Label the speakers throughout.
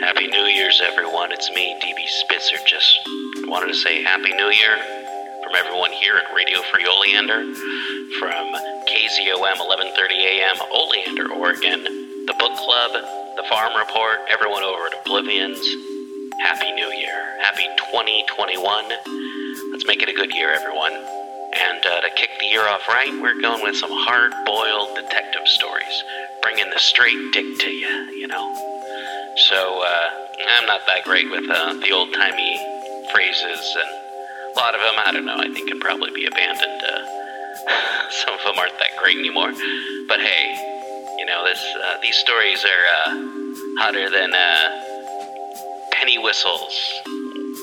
Speaker 1: Happy New Year's, everyone. It's me, DB Spitzer. Just wanted to say Happy New Year from everyone here at Radio Free Oleander, from KZOM 11:30 a.m. Oleander, Oregon, the Book Club, the Farm Report, everyone over at Oblivions. Happy New Year. Happy 2021. Let's make it a good year, everyone. And uh, to kick the year off right, we're going with some hard-boiled detective stories, bringing the straight dick to you, you know. So uh, I'm not that great with uh, the old-timey phrases, and a lot of them, I don't know, I think can probably be abandoned. Uh, some of them aren't that great anymore. But hey, you know, this uh, these stories are uh, hotter than uh, penny whistles,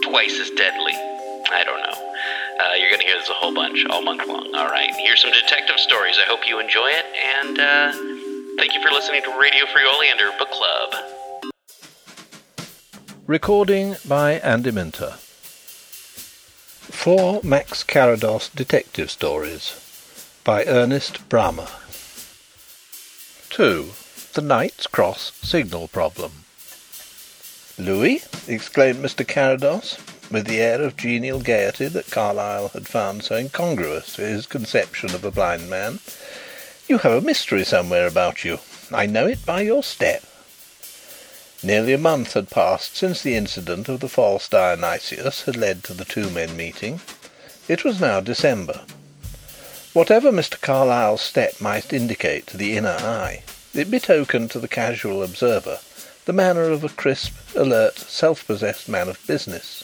Speaker 1: twice as deadly. I don't know. Uh, you're going to hear this a whole bunch all month long. All right. Here's some detective stories. I hope you enjoy it. And uh, thank you for listening to Radio Free Oleander Book Club.
Speaker 2: Recording by Andy Minter. Four Max Carrados Detective Stories by Ernest Bramah. 2. The Knight's Cross Signal Problem. Louis, exclaimed Mr. Carrados, with the air of genial gaiety that Carlyle had found so incongruous to his conception of a blind man, you have a mystery somewhere about you. I know it by your step. Nearly a month had passed since the incident of the false Dionysius had led to the two men meeting. It was now December. Whatever Mr. Carlyle's step might indicate to the inner eye, it betokened to the casual observer the manner of a crisp, alert, self possessed man of business.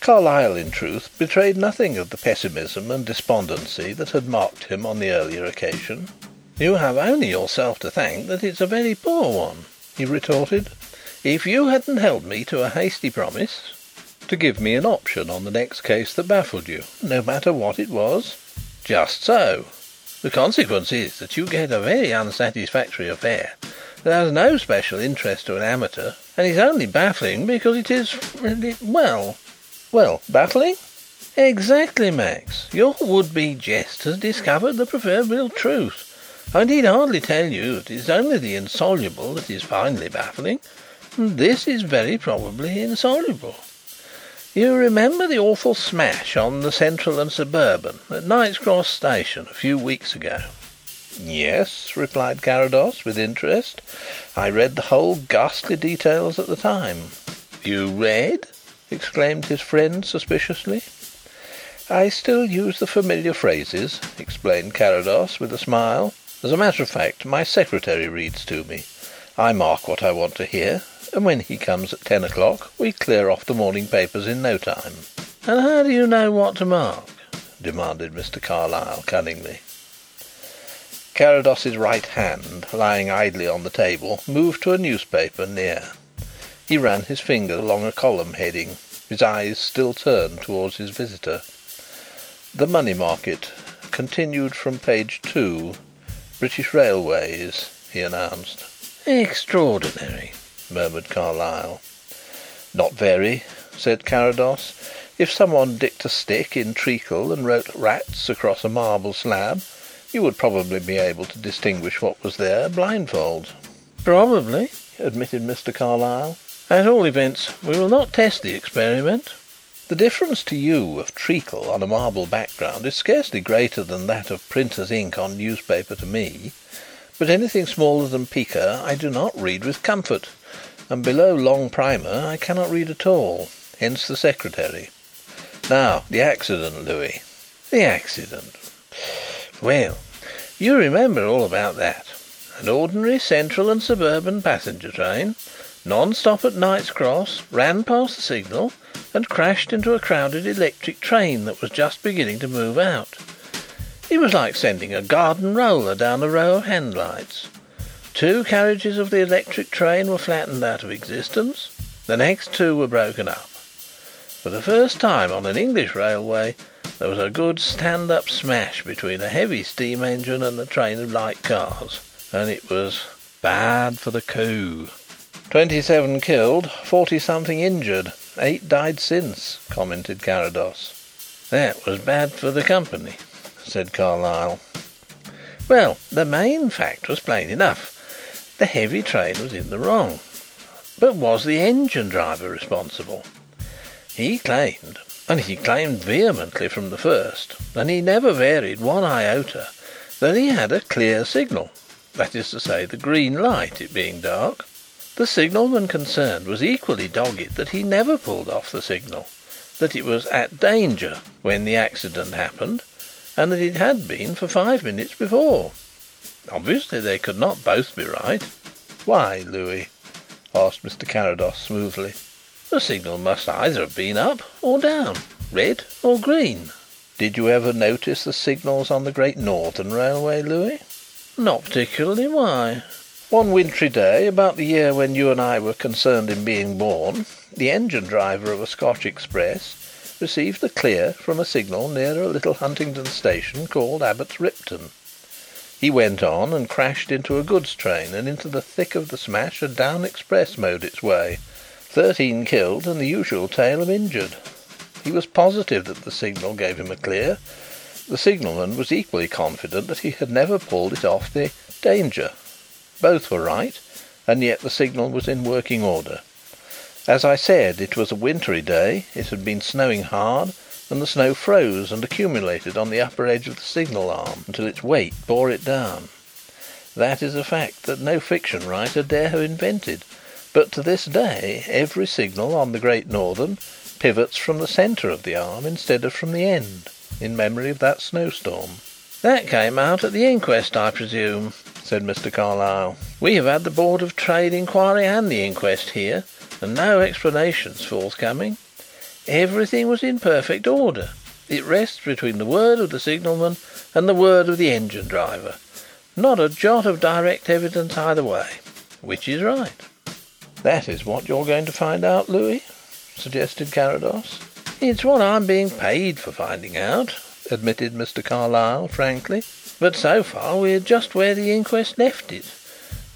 Speaker 2: Carlyle, in truth, betrayed nothing of the pessimism and despondency that had marked him on the earlier occasion. "You have only yourself to thank that it's a very poor one," he retorted. "If you hadn't held me to a hasty promise to give me an option on the next case that baffled you, no matter what it was just so. The consequence is that you get a very unsatisfactory affair that has no special interest to an amateur, and is only baffling because it is well well, baffling?" "Exactly, Max. Your would be jest has discovered the proverbial truth. I need hardly tell you that it is only the insoluble that is finally baffling, and this is very probably insoluble. You remember the awful smash on the Central and Suburban at Knight's Cross Station a few weeks ago?" "Yes," replied Carrados, with interest. "I read the whole ghastly details at the time." "You read?" exclaimed his friend suspiciously. "I still use the familiar phrases," explained Carrados, with a smile. "As a matter of fact, my secretary reads to me. I mark what I want to hear, and when he comes at ten o'clock we clear off the morning papers in no time." "And how do you know what to mark?" demanded Mr. Carlyle cunningly. Carrados's right hand, lying idly on the table, moved to a newspaper near. He ran his finger along a column heading, his eyes still turned towards his visitor. "The Money Market. Continued from page two. British Railways," he announced. "Extraordinary," murmured Carlyle. "Not very," said Carrados. "If someone dipped a stick in treacle and wrote 'Rats' across a marble slab you would probably be able to distinguish what was there blindfold." "Probably," admitted Mr. Carlyle. "At all events we will not test the experiment. The difference to you of treacle on a marble background is scarcely greater than that of printer's ink on newspaper to me, but anything smaller than pica I do not read with comfort, and below long primer I cannot read at all. Hence the secretary. Now the accident, Louis." "The accident. Well, you remember all about that. An ordinary Central and Suburban passenger train, non stop at Knight's Cross, ran past the signal and crashed into a crowded electric train that was just beginning to move out. It was like sending a garden roller down a row of hand lights. Two carriages of the electric train were flattened out of existence, the next two were broken up. For the first time on an English railway there was a good stand up smash between a heavy steam engine and a train of light cars, and it was bad for the coup. "Twenty seven killed, forty something injured. Eight died since," commented Carrados. "That was bad for the company," said Carlyle. "Well, the main fact was plain enough. The heavy train was in the wrong. But was the engine driver responsible? He claimed, and he claimed vehemently from the first, and he never varied one iota, that he had a clear signal that is to say, the green light, it being dark. The signalman concerned was equally dogged that he never pulled off the signal, that it was at danger when the accident happened, and that it had been for five minutes before. Obviously they could not both be right.
Speaker 3: "Why, Louis?" asked Mr. Carrados smoothly.
Speaker 2: "The signal must either have been up or down, red or green."
Speaker 3: "Did you ever notice the signals on the Great Northern Railway, Louis?"
Speaker 2: "Not particularly. Why?"
Speaker 3: "One wintry day, about the year when you and I were concerned in being born, the engine driver of a Scotch express received a 'clear' from a signal near a little Huntingdon station called Abbots Ripton. He went on and crashed into a goods train and into the thick of the smash a down express mowed its way. Thirteen killed and the usual tale of injured. He was positive that the signal gave him a clear; The signalman was equally confident that he had never pulled it off the "danger." Both were right, and yet the signal was in working order. As I said, it was a wintry day, it had been snowing hard and the snow froze and accumulated on the upper edge of the signal arm until its weight bore it down. That is a fact that no fiction writer dare have invented, but to this day every signal on the Great Northern pivots from the centre of the arm instead of from the end, in memory of that snowstorm."
Speaker 2: "That came out at the inquest, I presume?" said Mr. Carlyle. "We have had the Board of Trade inquiry and the inquest here, and no explanations forthcoming. Everything was in perfect order. It rests between the word of the signalman and the word of the engine driver. Not a jot of direct evidence either way. Which is right?"
Speaker 3: "That is what you are going to find out, Louis?" suggested Carrados.
Speaker 2: "It's what I'm being paid for finding out," admitted Mr. Carlyle frankly. "But so far we're just where the inquest left it,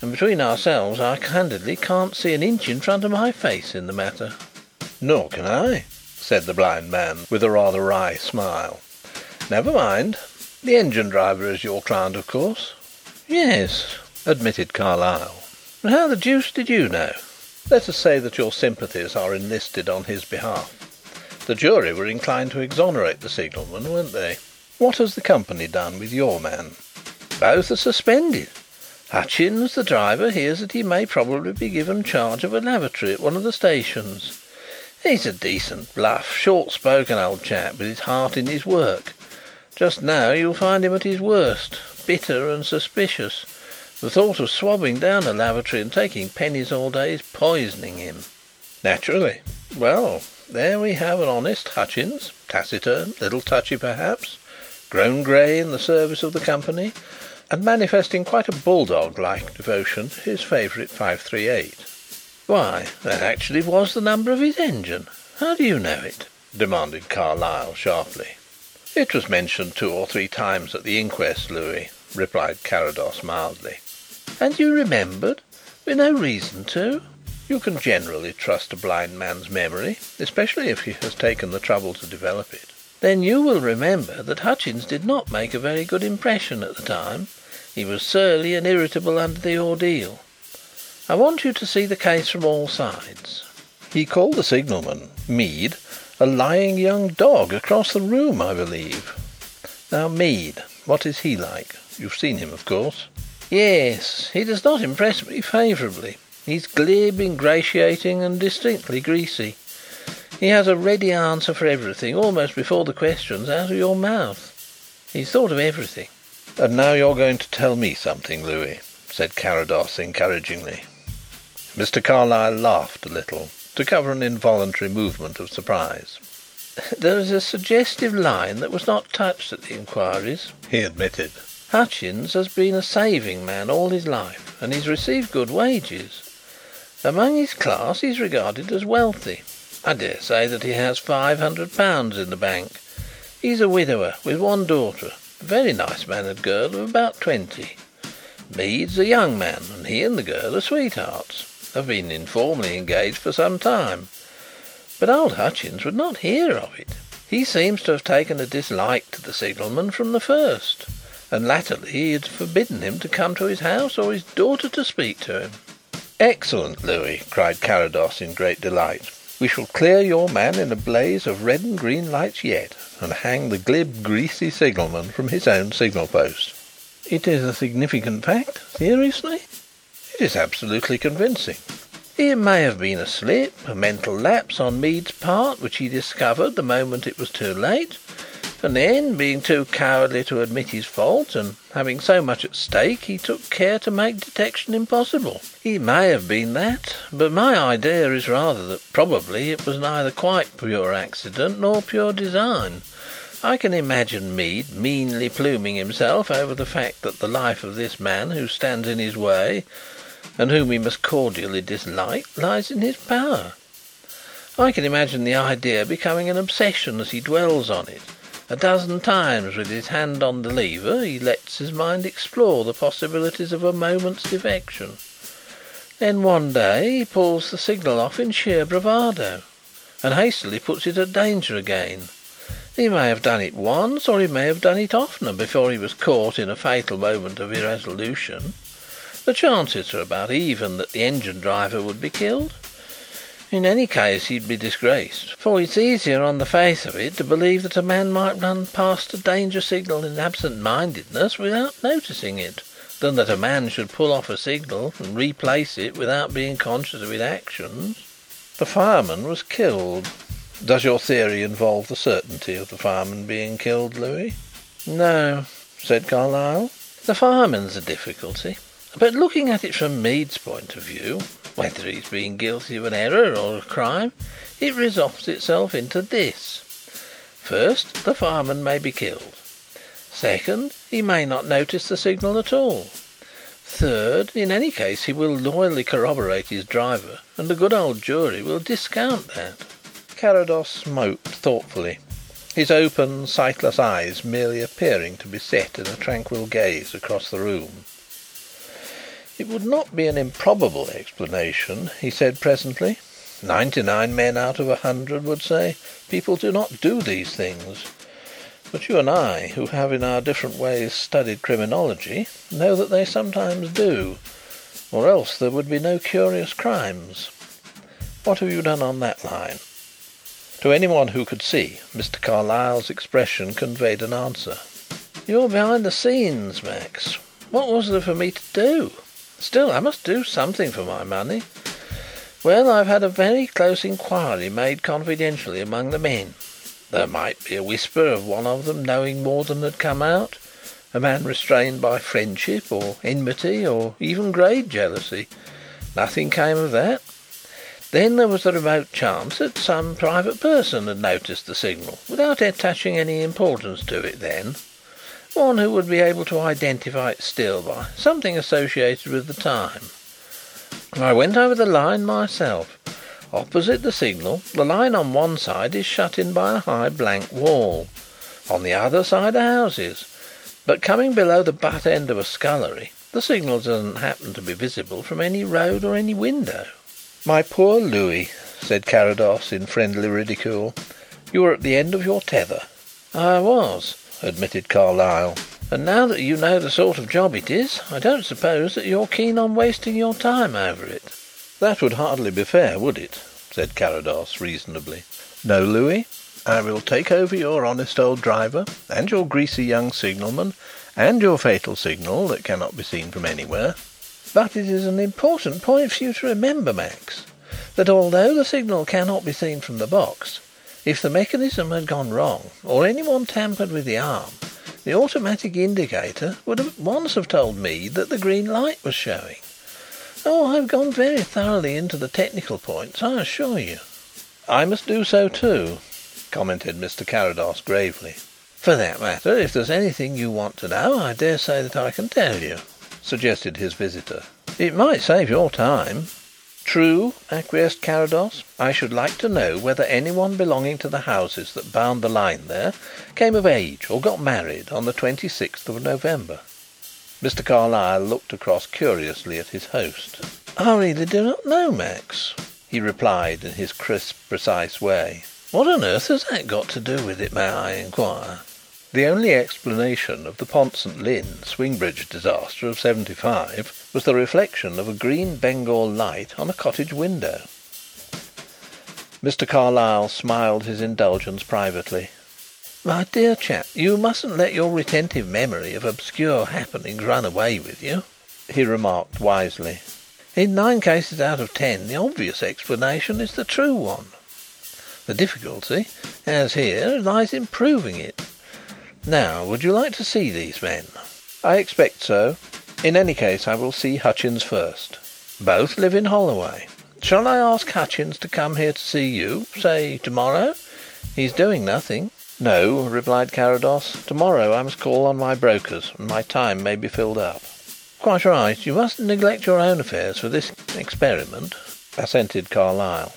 Speaker 2: and between ourselves I candidly can't see an inch in front of my face in the matter."
Speaker 3: "Nor can I said the blind man, with a rather wry smile. "Never mind. The engine driver is your client, of course?"
Speaker 2: "Yes," admitted Carlyle. How the deuce did you know?"
Speaker 3: "Let us say that your sympathies are enlisted on his behalf. The jury were inclined to exonerate the signalman, weren't they? What has the company done with your man?"
Speaker 2: "Both are suspended. Hutchins, the driver, hears that he may probably be given charge of a lavatory at one of the stations. He's a decent, bluff, short spoken old chap, with his heart in his work. Just now you'll find him at his worst, bitter and suspicious. The thought of swabbing down a lavatory and taking pennies all day is poisoning him."
Speaker 3: "Naturally. Well, there we have an honest Hutchins, taciturn, little touchy perhaps, grown grey in the service of the Company, and manifesting quite a bulldog like devotion to his favourite 538.
Speaker 2: "Why, that actually was the number of his engine. How do you know it?"
Speaker 3: demanded Carlyle sharply. "It was mentioned two or three times at the inquest, Louis," replied Carrados mildly.
Speaker 2: "And you remembered? With no reason to?"
Speaker 3: "You can generally trust a blind man's memory, especially if he has taken the trouble to develop it."
Speaker 2: "Then you will remember that Hutchins did not make a very good impression at the time. He was surly and irritable under the ordeal. I want you to see the case from all sides.
Speaker 3: He called the signalman, Mead, a lying young dog across the room, I believe. Now, Mead, what is he like? You've seen him, of course?"
Speaker 2: "Yes. He does not impress me favourably. He's glib, ingratiating and distinctly greasy. He has a ready answer for everything almost before the question's out of your mouth. He's thought of everything."
Speaker 3: "And now you're going to tell me something, Louis," said Carrados encouragingly. Mr. Carlyle laughed a little, to cover an involuntary movement of surprise.
Speaker 2: "There is a suggestive line that was not touched at the inquiries,"
Speaker 3: he admitted.
Speaker 2: "Hutchins has been a saving man all his life, and he's received good wages. Among his class he is regarded as wealthy. I dare say that he has five hundred pounds in the bank. He's a widower with one daughter, a very nice mannered girl of about twenty. Mead's a young man, and he and the girl are sweethearts have been informally engaged for some time. But old Hutchins would not hear of it. He seems to have taken a dislike to the signalman from the first, and latterly he had forbidden him to come to his house or his daughter to speak to him." "Excellent, Louis!" cried Carrados in great delight. "We shall clear your man in a blaze of red and green lights yet, and hang the glib, greasy signalman from his own signal post." "It is a significant fact? Seriously?" "It is absolutely convincing. It may have been a slip, a mental lapse on Mead's part which he discovered the moment it was too late, and then, being too cowardly to admit his fault, and having so much at stake, he took care to make detection impossible. It may have been that, but my idea is rather that probably it was neither quite pure accident nor pure design. I can imagine Mead meanly pluming himself over the fact that the life of this man who stands in his way and whom he must cordially dislike, lies in his power. I can imagine the idea becoming an obsession as he dwells on it. A dozen times, with his hand on the lever, he lets his mind explore the possibilities of a moment's defection. Then one day he pulls the signal off in sheer bravado, and hastily puts it at danger again. He may have done it once, or he may have done it oftener before he was caught in a fatal moment of irresolution. The chances are about even that the engine driver would be killed. In any case he'd be disgraced, for it's easier on the face of it to believe that a man might run past a danger signal in absent mindedness without noticing it, than that a man should pull off a signal and replace it without being conscious of his actions. The fireman was killed. Does your theory involve the certainty of the fireman being killed, Louis?" "No," said Carlyle. "The fireman's a difficulty. But looking at it from Mead's point of view, whether he's been guilty of an error or a crime, it resolves itself into this: First, the fireman may be killed. Second, he may not notice the signal at all. Third, in any case he will loyally corroborate his driver, and a good old jury will discount that." Carrados smoked thoughtfully, his open, sightless eyes merely appearing to be set in a tranquil gaze across the room. "It would not be an improbable explanation," he said presently. "Ninety nine men out of a hundred would say people do not do these things. But you and I, who have in our different ways studied criminology, know that they sometimes do, or else there would be no curious crimes. What have you done on that line?" To anyone who could see, Mr. Carlyle's expression conveyed an answer. "You're behind the scenes, Max. What was there for me to do? Still, I must do something for my money. Well, I've had a very close inquiry made confidentially among the men. There might be a whisper of one of them knowing more than had come out a man restrained by friendship, or enmity, or even grade jealousy. Nothing came of that. Then there was the remote chance that some private person had noticed the signal, without attaching any importance to it then one who would be able to identify it still by something associated with the time. I went over the line myself. Opposite the signal, the line on one side is shut in by a high blank wall. On the other side are houses. But coming below the butt end of a scullery, the signal doesn't happen to be visible from any road or any window." "My poor Louis," said Carrados in friendly ridicule, "you were at the end of your tether." "I was admitted Carlyle. "And now that you know the sort of job it is, I don't suppose that you're keen on wasting your time over it." "That would hardly be fair, would it?" said Carrados reasonably. "No, Louis, I will take over your honest old driver, and your greasy young signalman, and your fatal signal that cannot be seen from anywhere." "But it is an important point for you to remember, Max, that although the signal cannot be seen from the box if the mechanism had gone wrong or anyone tampered with the arm, the automatic indicator would at once have told me that the green light was showing. Oh, I've gone very thoroughly into the technical points, I assure you." "I must do so too," commented Mr. Carrados gravely. "For that matter, if there's anything you want to know, I dare say that I can tell you," suggested his visitor. "It might save your time. "True," acquiesced Carrados. "I should like to know whether anyone belonging to the houses that bound the line there came of age or got married on the twenty sixth of November." Mr. Carlyle looked across curiously at his host. "I really do not know, Max," he replied in his crisp, precise way. "What on earth has that got to do with it, may I inquire?" The only explanation of the Pont St. Lin swing bridge disaster of '75 was the reflection of a green Bengal light on a cottage window. Mr. Carlyle smiled his indulgence privately. "My dear chap, you mustn't let your retentive memory of obscure happenings run away with you," he remarked wisely. "In nine cases out of ten the obvious explanation is the true one. The difficulty, as here, lies in proving it. Now, would you like to see these men?" "I expect so. In any case I will see Hutchins first." "Both live in Holloway. Shall I ask Hutchins to come here to see you say to morrow? He's doing nothing." "No," replied Carrados. "To morrow I must call on my brokers, and my time may be filled up." "Quite right. You mustn't neglect your own affairs for this experiment," assented Carlyle.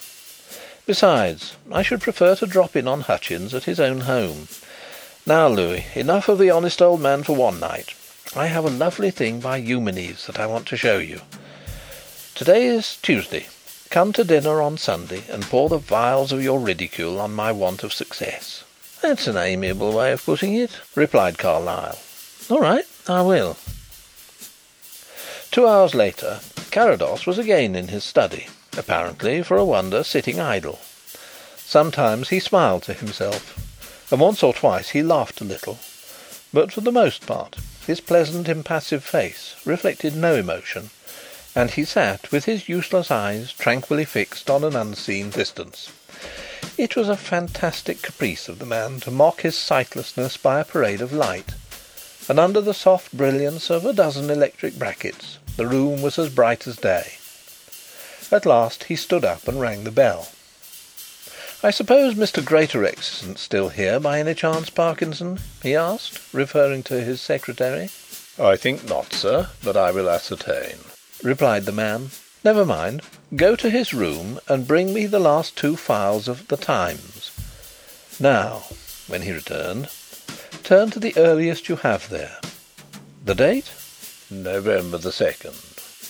Speaker 2: "Besides, I should prefer to drop in on Hutchins at his own home. Now, Louis, enough of the honest old man for one night. I have a lovely thing by Eumenes that I want to show you. To day is Tuesday. Come to dinner on Sunday and pour the vials of your ridicule on my want of success." "That's an amiable way of putting it," replied Carlyle. "All right, I will." Two hours later Carrados was again in his study, apparently, for a wonder, sitting idle. Sometimes he smiled to himself and once or twice he laughed a little, but for the most part his pleasant impassive face reflected no emotion, and he sat with his useless eyes tranquilly fixed on an unseen distance. It was a fantastic caprice of the man to mock his sightlessness by a parade of light, and under the soft brilliance of a dozen electric brackets the room was as bright as day. At last he stood up and rang the bell. "I suppose Mr. Greatorex isn't still here by any chance, Parkinson?" he asked, referring to his secretary.
Speaker 4: "I think not, sir, but I will ascertain,"
Speaker 2: replied the man. "Never mind. Go to his room and bring me the last two files of The Times. Now," when he returned, "turn to the earliest you have there. The date?"
Speaker 4: "November the second."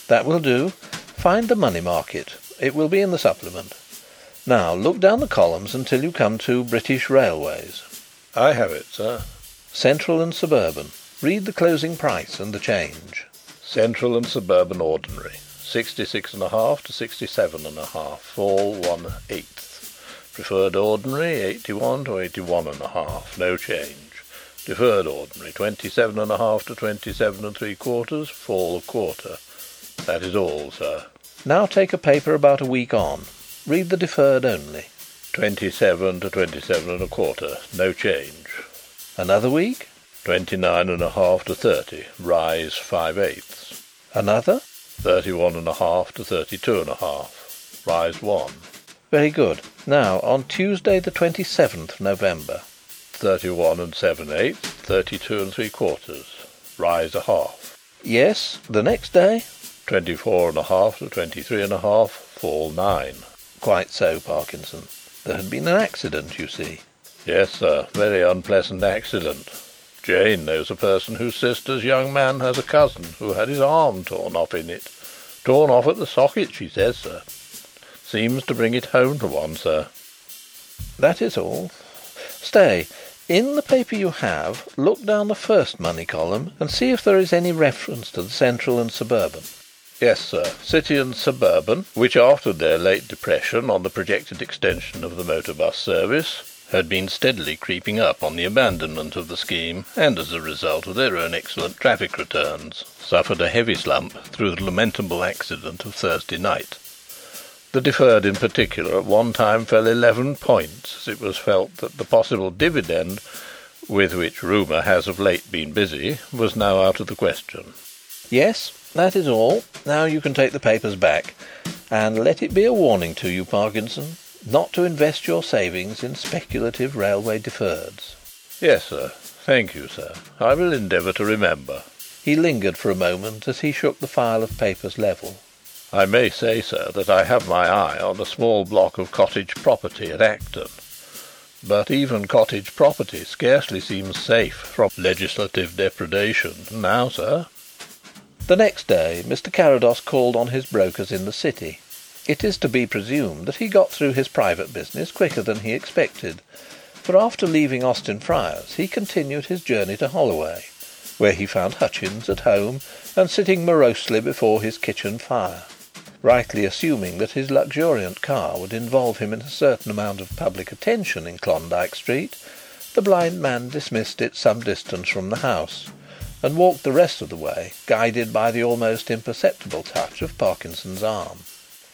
Speaker 2: "That will do. Find the money market. It will be in the supplement. Now look down the columns until you come to British Railways."
Speaker 4: "I have it, sir."
Speaker 2: "Central and Suburban. Read the closing price and the change."
Speaker 4: "Central and Suburban Ordinary, sixty six and a half to sixty seven and a half, fall one eighth. Preferred Ordinary, eighty one to eighty one and a half, no change. Deferred Ordinary, twenty seven and a half to twenty seven and three quarters, fall a quarter. That is all, sir."
Speaker 2: "Now take a paper about a week on. Read the deferred only."
Speaker 4: "Twenty seven to twenty seven and a quarter, no change."
Speaker 2: "Another week?"
Speaker 4: "Twenty nine and a half to thirty, rise five eighths."
Speaker 2: "Another?"
Speaker 4: "Thirty one and a half to thirty two and a half, rise one."
Speaker 2: "Very good. Now on Tuesday, the twenty seventh of November."
Speaker 4: "Thirty one and seven eighths, thirty two and three quarters, rise a half."
Speaker 2: "Yes. The next day?"
Speaker 4: "Twenty four and a half to twenty three and a half, fall nine.
Speaker 2: "Quite so, Parkinson. There had been an accident, you see."
Speaker 4: "Yes, sir. Very unpleasant accident. Jane knows a person whose sister's young man has a cousin who had his arm torn off in it. Torn off at the socket, she says, sir. Seems to bring it home to one, sir."
Speaker 2: "That is all. Stay. In the paper you have, look down the first money column and see if there is any reference to the Central and Suburban.
Speaker 4: "Yes, sir. City and Suburban, which after their late depression on the projected extension of the motor bus service had been steadily creeping up on the abandonment of the scheme, and as a result of their own excellent traffic returns, suffered a heavy slump through the lamentable accident of Thursday night. The deferred in particular at one time fell eleven points, as it was felt that the possible dividend, with which rumour has of late been busy, was now out of the question.
Speaker 2: Yes. That is all. Now you can take the papers back. And let it be a warning to you, Parkinson, not to invest your savings in speculative railway deferreds."
Speaker 4: "Yes, sir. Thank you, sir. I will endeavour to remember."
Speaker 2: He lingered for a moment as he shook the file of papers level.
Speaker 4: "I may say, sir, that I have my eye on a small block of cottage property at Acton. But even cottage property scarcely seems safe from legislative depredation now, sir.
Speaker 2: The next day Mr. Carrados called on his brokers in the City. It is to be presumed that he got through his private business quicker than he expected, for after leaving Austin Friars he continued his journey to Holloway, where he found Hutchins at home and sitting morosely before his kitchen fire. Rightly assuming that his luxuriant car would involve him in a certain amount of public attention in Klondyke Street, the blind man dismissed it some distance from the house, and walked the rest of the way guided by the almost imperceptible touch of Parkinson's arm.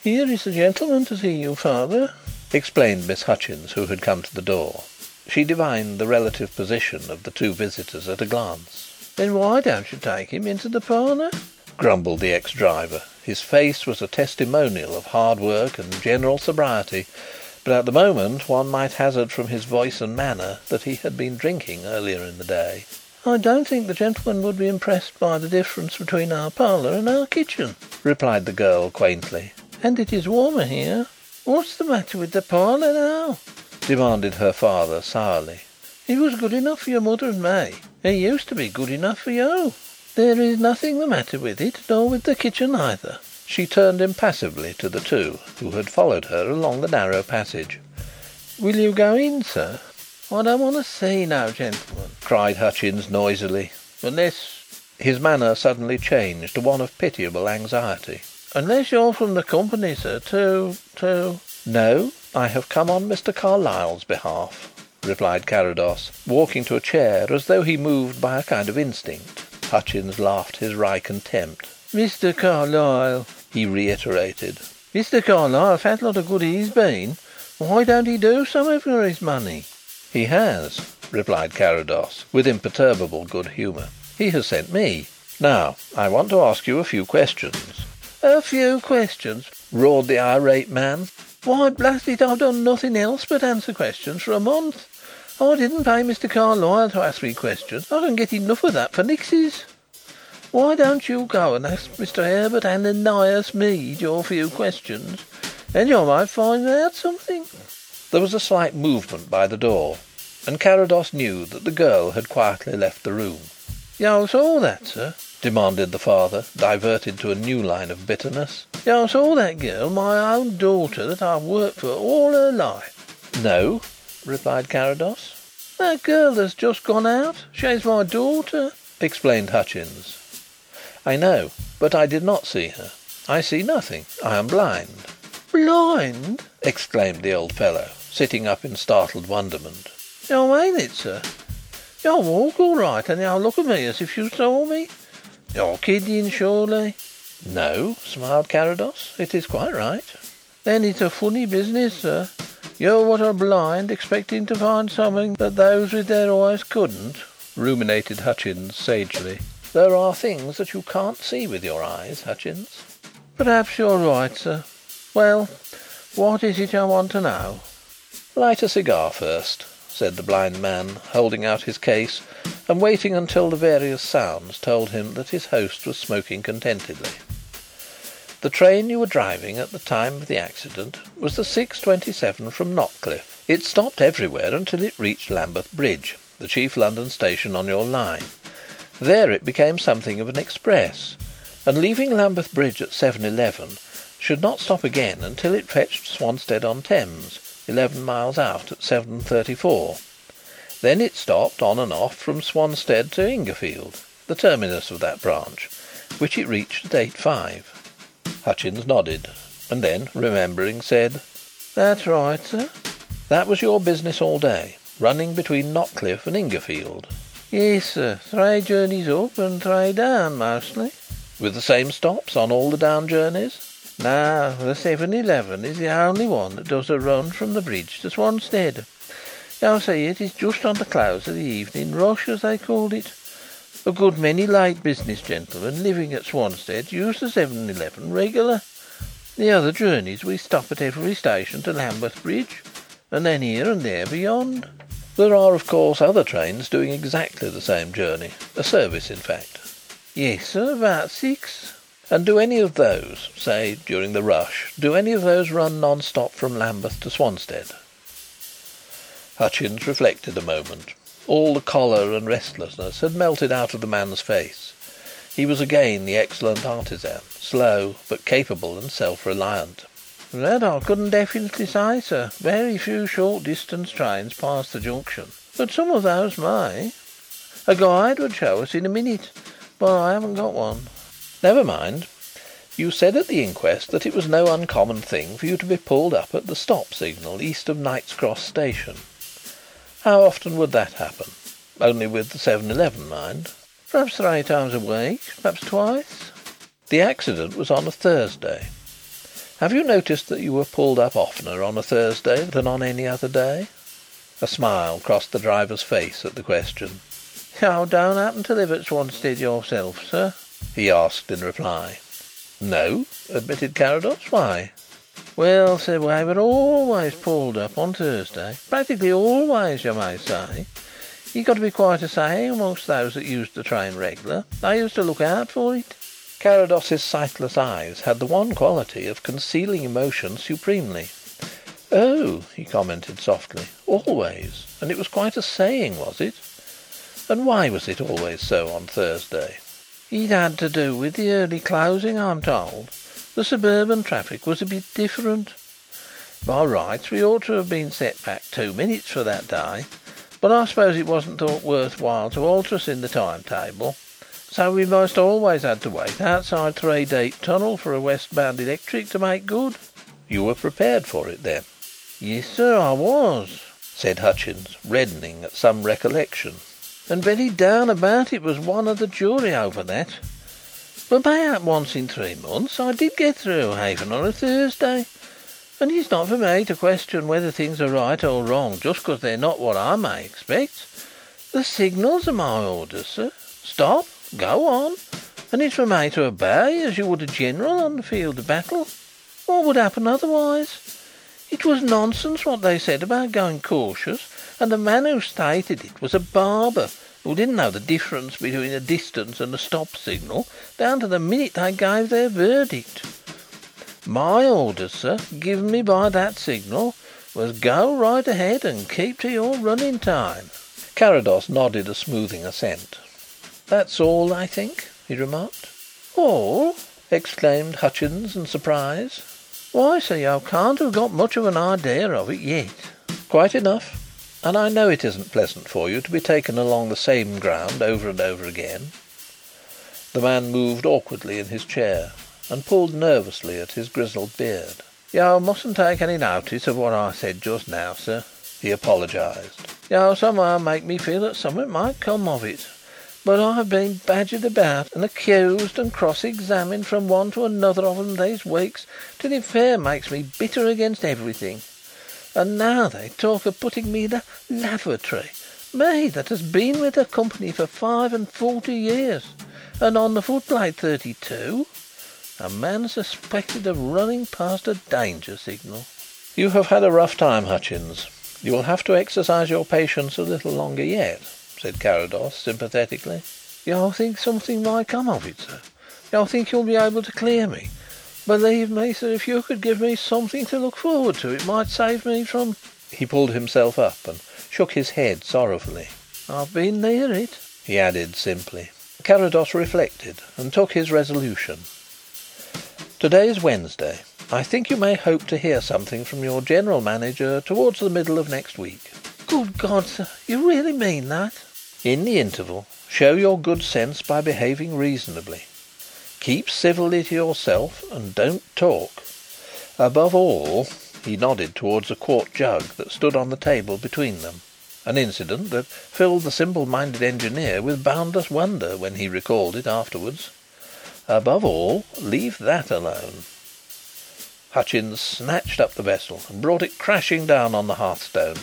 Speaker 2: "Here is a gentleman to see you, father," explained Miss Hutchins, who had come to the door. She divined the relative position of the two visitors at a glance. "Then why don't you take him into the parlour?" grumbled the ex driver. His face was a testimonial of hard work and general sobriety, but at the moment one might hazard from his voice and manner that he had been drinking earlier in the day. "I don't think the gentleman would be impressed by the difference between our parlour and our kitchen," replied the girl quaintly. "And it is warmer here. What's the matter with the parlour now?" demanded her father sourly. "It was good enough for your mother and me. It used to be good enough for you. There is nothing the matter with it, nor with the kitchen either." She turned impassively to the two who had followed her along the narrow passage. "Will you go in, sir?" "I don't want to see no gentleman," cried Hutchins noisily, "unless His manner suddenly changed to one of pitiable anxiety. "Unless you're from the Company, sir, to to "No, I have come on Mr. Carlyle's behalf," replied Carrados, walking to a chair as though he moved by a kind of instinct. Hutchins laughed his wry contempt. "Mr. Carlyle!" he reiterated. "Mr. Carlyle, fat lot of good he's been. Why don't he do something for his money?" "He has," replied Carrados, with imperturbable good humour. "He has sent me. Now I want to ask you a few questions." "A few questions!" roared the irate man. "Why, blast it, I've done nothing else but answer questions for a month. I didn't pay Mr. Carlyle to ask me questions. I don't get enough of that for nixes. Why don't you go and ask Mr. Herbert Ananias Mead your few questions, and you might find out something." There was a slight movement by the door, and Carrados knew that the girl had quietly left the room. "You saw that, sir?" demanded the father, diverted to a new line of bitterness. "You saw that girl, my own daughter that I've worked for all her life?" "No," replied Carrados. "That girl that's just gone out? She's my daughter," explained Hutchins. "I know, but I did not see her. I see nothing. I am blind." "Blind!" exclaimed the old fellow, sitting up in startled wonderment. "You mean it, sir? You walk all right and you look at me as if you saw me. You're kidding, surely?" "No," smiled Carrados. "It is quite right." "Then it's a funny business, sir. You what are blind expecting to find something that those with their eyes couldn't," ruminated Hutchins sagely. "There are things that you can't see with your eyes, Hutchins." "Perhaps you're right, sir. Well, what is it you want to know?" "Light a cigar first," said the blind man, holding out his case and waiting until the various sounds told him that his host was smoking contentedly. The train you were driving at the time of the accident was the 6.27 from Notcliff. It stopped everywhere until it reached Lambeth Bridge, the chief London station on your line. There it became something of an express, and leaving Lambeth Bridge at 7.11 should not stop again until it fetched Swanstead on Thames, eleven miles out, at 7.34. Then it stopped on and off from Swanstead to Ingerfield, the terminus of that branch, which it reached at 8.5. Hutchins nodded, and then, remembering, said: "That's right, sir." "That was your business all day, running between Notcliff and Ingerfield?" "Yes, sir. Three journeys up and three down, mostly." "With the same stops on all the down journeys?" "No. The 7.11 is the only one that does a run from the bridge to Swanstead. You see, it is just on the close of the evening rush, as they called it. A good many late business gentlemen living at Swanstead use the 7.11 regular. The other journeys we stop at every station to Lambeth Bridge, and then here and there beyond." "There are, of course, other trains doing exactly the same journey a service, in fact?" "Yes, sir. About six." "And do any of those say, during the rush do any of those run non stop from Lambeth to Swanstead?" Hutchins reflected a moment. All the choler and restlessness had melted out of the man's face. He was again the excellent artisan, slow, but capable and self reliant. "That I couldn't definitely say, sir. Very few short distance trains pass the junction, but some of those may. A guide would show us in a minute, but I haven't got one." "Never mind. You said at the inquest that it was no uncommon thing for you to be pulled up at the stop signal east of Knight's Cross Station. How often would that happen? Only with the 7.11, mind." "Perhaps three times a week perhaps twice."
Speaker 5: "The accident was on a Thursday. Have you noticed that you were pulled up oftener on a Thursday than on any other day?" A smile crossed the driver's face at the question.
Speaker 2: "You don't happen to live at Swanstead yourself, sir?"
Speaker 5: He asked in reply. "No," admitted Carrados. "Why?"
Speaker 2: "Well, sir, we always pulled up on Thursday. Practically always, you may say. It got to be quite a saying amongst those that used the train regular. They used to look out for it.
Speaker 5: Carrados's sightless eyes had the one quality of concealing emotion supremely. "Oh!" he commented softly. "Always? And it was quite a saying, was it? And why was it always so on Thursday?"
Speaker 2: "It had to do with the early closing, I'm told. The suburban traffic was a bit different. By rights we ought to have been set back two minutes for that day, but I suppose it wasn't thought worth while to alter us in the time table. So we most always had to wait outside Three Deep Tunnel for a westbound electric to make good."
Speaker 5: "You were prepared for it, then?"
Speaker 2: "Yes, sir, I was,"
Speaker 5: said Hutchins, reddening at some recollection.
Speaker 2: "And very down about it was one of the jury over that. But mayhap once in three months I did get through Haven on a Thursday. And it's not for me to question whether things are right or wrong just because they're not what I may expect. The signals are my orders, sir. Stop! Go on! And it's for me to obey as you would a general on the field of battle. What would happen otherwise? It was nonsense what they said about going cautious, and the man who stated it was a barber who didn't know the difference between a distance and a stop signal down to the minute they gave their verdict. My orders, sir, given me by that signal, was go right ahead and keep to your running time."
Speaker 5: Carrados nodded a smoothing assent. "That's all, I think," he remarked.
Speaker 2: "All?"
Speaker 5: exclaimed Hutchins in surprise.
Speaker 2: "Why, sir, you can't have got much of an idea of it yet."
Speaker 5: "Quite enough. And I know it isn't pleasant for you to be taken along the same ground over and over again." The man moved awkwardly in his chair and pulled nervously at his grizzled beard.
Speaker 2: "You mustn't take any notice of what I said just now, sir,"
Speaker 5: he apologised.
Speaker 2: "You somehow make me feel that something might come of it. But I've been badgered about and accused and cross examined from one to another of them these weeks till it fair makes me bitter against everything. And now they talk of putting me in a lavatory me that has been with the company for five and forty years and on the footplate thirty two a man suspected of running past a danger signal."
Speaker 5: "You have had a rough time, Hutchins. You will have to exercise your patience a little longer yet," said Carrados sympathetically.
Speaker 2: "You think something might come of it, sir? You think you'll be able to clear me? Believe me, sir, if you could give me something to look forward to it might save me from
Speaker 5: He pulled himself up and shook his head sorrowfully.
Speaker 2: "I've been near it,"
Speaker 5: he added simply. Carrados reflected and took his resolution. To day is Wednesday. I think you may hope to hear something from your general manager towards the middle of next week."
Speaker 2: "Good God, sir! You really mean that?"
Speaker 5: "In the interval, show your good sense by behaving reasonably. Keep civilly to yourself and don't talk. Above all," he nodded towards a quart jug that stood on the table between them an incident that filled the simple minded engineer with boundless wonder when he recalled it afterwards above all, leave that alone." Hutchins snatched up the vessel and brought it crashing down on the hearthstone,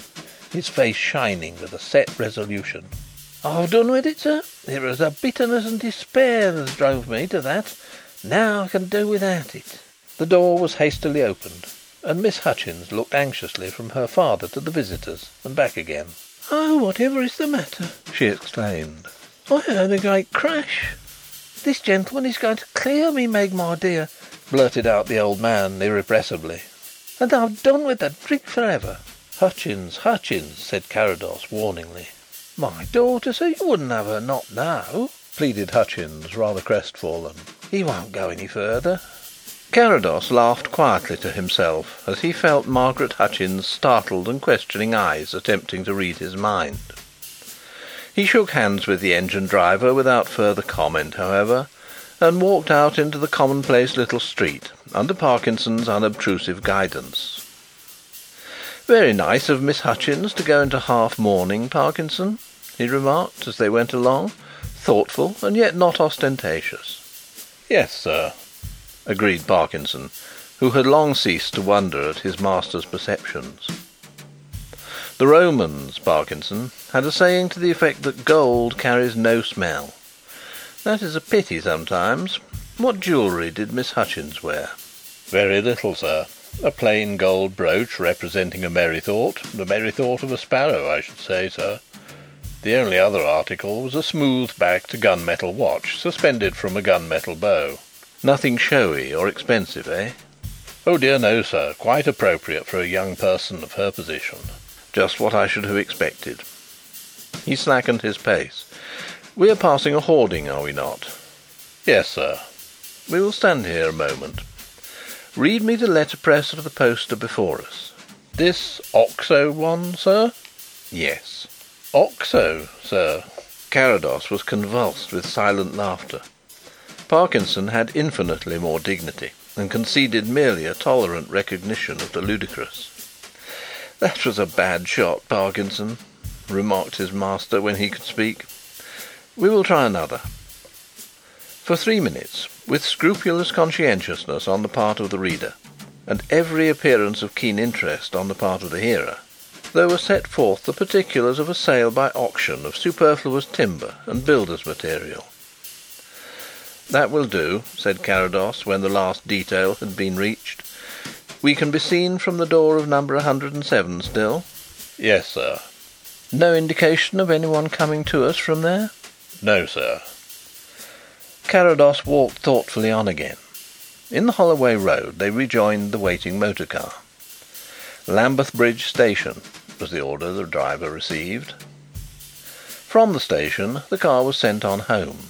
Speaker 5: his face shining with a set resolution.
Speaker 2: "I've done with it, sir. It was the bitterness and despair as drove me to that. Now I can do without it."
Speaker 5: The door was hastily opened, and Miss Hutchins looked anxiously from her father to the visitors and back again.
Speaker 2: "Oh, whatever is the matter?" she exclaimed. "I heard a great crash. This gentleman is going to clear me, Meg, my dear," blurted out the old man irrepressibly. "And I've done with the drink for ever."
Speaker 5: "Hutchins, Hutchins!" said Carrados warningly.
Speaker 2: "My daughter, sir, you wouldn't have her not know," pleaded Hutchins, rather crestfallen. "He won't go any further." Carrados laughed quietly to himself as he felt Margaret Hutchins' startled and questioning eyes attempting to read his mind. He shook hands with the engine driver without further comment, however, and walked out into the commonplace little street under Parkinson's unobtrusive guidance. "Very nice of Miss Hutchins to go into half mourning, Parkinson," he remarked as they went along. "Thoughtful and yet not ostentatious."
Speaker 5: "Yes, sir," agreed Parkinson, who had long ceased to wonder at his master's perceptions.
Speaker 2: The Romans, Parkinson, had a saying to the effect that gold carries no smell. That is a pity sometimes. What jewellery did Miss Hutchins wear?"
Speaker 5: "Very little, sir. A plain gold brooch representing a merry thought the merry thought of a sparrow, I should say, sir. The only other article was a smooth backed gun metal watch suspended from a gun metal bow."
Speaker 2: "Nothing showy or expensive, eh?"
Speaker 5: "Oh dear no, sir. Quite appropriate for a young person of her position."
Speaker 2: "Just what I should have expected." He slackened his pace. We are passing a hoarding, are we not?"
Speaker 5: "Yes, sir."
Speaker 2: "We will stand here a moment. Read me the letterpress of the poster before us."
Speaker 5: "This Oxo one, sir?"
Speaker 2: "Yes."
Speaker 5: "Oxo, sir."
Speaker 2: Carrados was convulsed with silent laughter. Parkinson had infinitely more dignity, and conceded merely a tolerant recognition of the ludicrous. "That was a bad shot, Parkinson," remarked his master when he could speak. We will try another." For three minutes, with scrupulous conscientiousness on the part of the reader, and every appearance of keen interest on the part of the hearer, there were set forth the particulars of a sale by auction of superfluous timber and builders' material. "That will do," said Carrados, when the last detail had been reached. "We can be seen from the door of number 107 still?"
Speaker 5: "Yes, sir."
Speaker 2: "No indication of anyone coming to us from there?"
Speaker 5: "No, sir."
Speaker 2: Carrados walked thoughtfully on again. In the Holloway Road they rejoined the waiting motor car. "Lambeth Bridge Station," was the order the driver received. From the station the car was sent on home,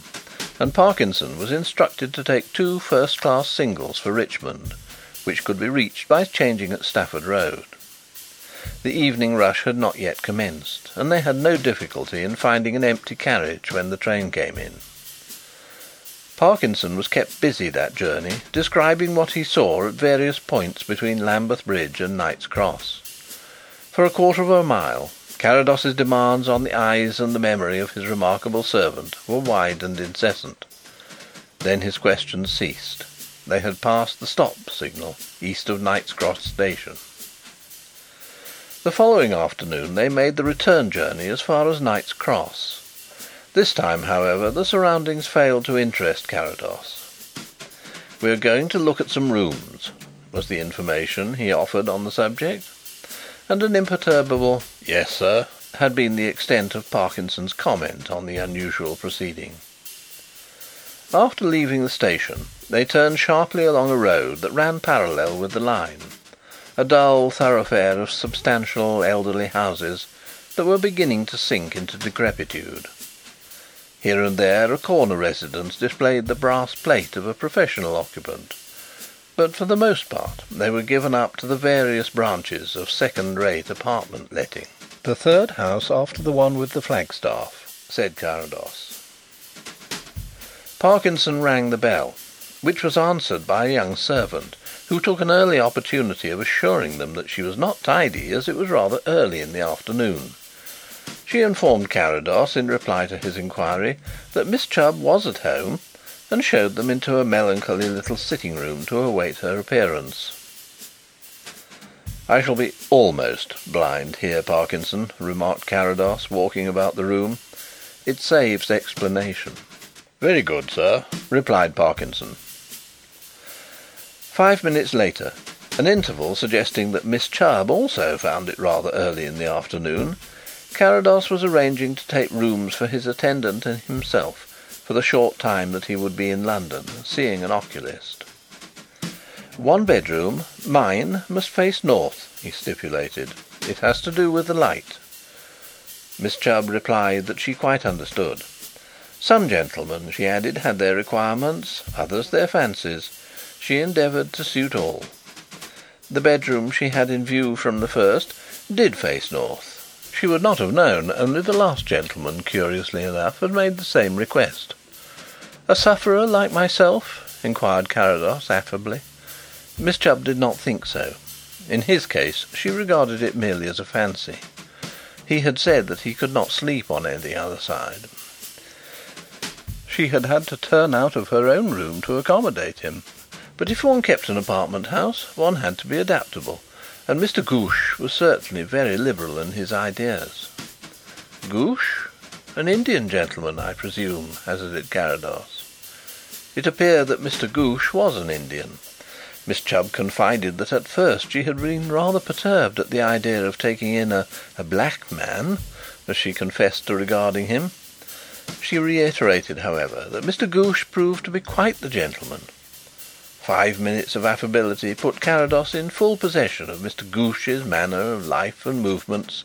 Speaker 2: and Parkinson was instructed to take two first class singles for Richmond, which could be reached by changing at Stafford Road. The evening rush had not yet commenced, and they had no difficulty in finding an empty carriage when the train came in. Parkinson was kept busy that journey describing what he saw at various points between Lambeth Bridge and Knight's Cross. For a quarter of a mile Carrados's demands on the eyes and the memory of his remarkable servant were wide and incessant. Then his questions ceased. They had passed the stop signal east of Knight's Cross Station. The following afternoon they made the return journey as far as Knight's Cross. This time, however, the surroundings failed to interest Carrados. "We are going to look at some rooms," was the information he offered on the subject, and an imperturbable "Yes, sir," had been the extent of Parkinson's comment on the unusual proceeding. After leaving the station they turned sharply along a road that ran parallel with the line a dull thoroughfare of substantial elderly houses that were beginning to sink into decrepitude. Here and there a corner residence displayed the brass plate of a professional occupant, but for the most part they were given up to the various branches of second rate apartment letting.
Speaker 5: "The third house after the one with the flagstaff," said Carrados.
Speaker 2: Parkinson rang the bell, which was answered by a young servant who took an early opportunity of assuring them that she was not tidy as it was rather early in the afternoon. She informed Carrados, in reply to his inquiry, that Miss Chubb was at home, and showed them into a melancholy little sitting room to await her appearance. "I shall be almost blind here, Parkinson," remarked Carrados, walking about the room. "It saves explanation."
Speaker 5: "Very good, sir," replied Parkinson.
Speaker 2: Five minutes later, an interval suggesting that Miss Chubb also found it rather early in the afternoon, Carrados was arranging to take rooms for his attendant and himself for the short time that he would be in London, seeing an oculist. "One bedroom mine must face north," he stipulated. "It has to do with the light." Miss Chubb replied that she quite understood. Some gentlemen, she added, had their requirements, others their fancies. she endeavoured to suit all. The bedroom she had in view from the first did face north. She would not have known, only the last gentleman, curiously enough, had made the same request. "A sufferer like myself?" inquired Carrados affably. Miss Chubb did not think so. In his case she regarded it merely as a fancy. He had said that he could not sleep on any other side. She had had to turn out of her own room to accommodate him. But if one kept an apartment house one had to be adaptable, and Mr. Ghoosh was certainly very liberal in his ideas. "Ghoosh? An Indian gentleman, I presume?" hazarded Carrados. It appeared that Mr. Ghoosh was an Indian. Miss Chubb confided that at first she had been rather perturbed at the idea of taking in a a "black man," as she confessed to regarding him. She reiterated, however, that Mr. Ghoosh proved to be quite the gentleman. Five minutes of affability put Carrados in full possession of Mr. Ghoosh's manner of life and movements,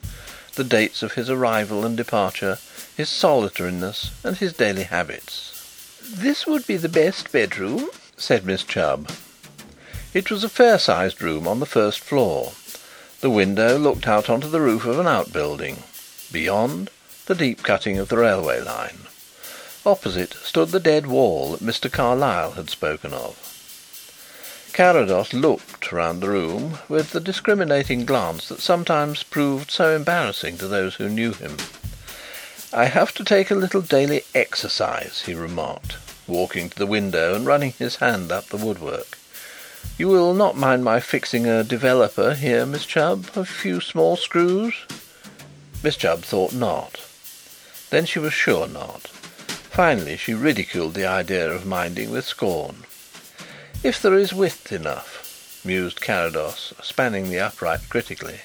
Speaker 2: the dates of his arrival and departure, his solitariness, and his daily habits. "This would be the best bedroom," said Miss Chubb. It was a fair sized room on the first floor. The window looked out on to the roof of an outbuilding. Beyond, the deep cutting of the railway line. Opposite stood the dead wall that Mr. Carlyle had spoken of. Carrados looked round the room with the discriminating glance that sometimes proved so embarrassing to those who knew him. "I have to take a little daily exercise," he remarked, walking to the window and running his hand up the woodwork. You will not mind my fixing a developer here, Miss Chubb? A few small screws?" Miss Chubb thought not. Then she was sure not. Finally she ridiculed the idea of minding with scorn. "If there is width enough," mused Carrados, spanning the upright critically.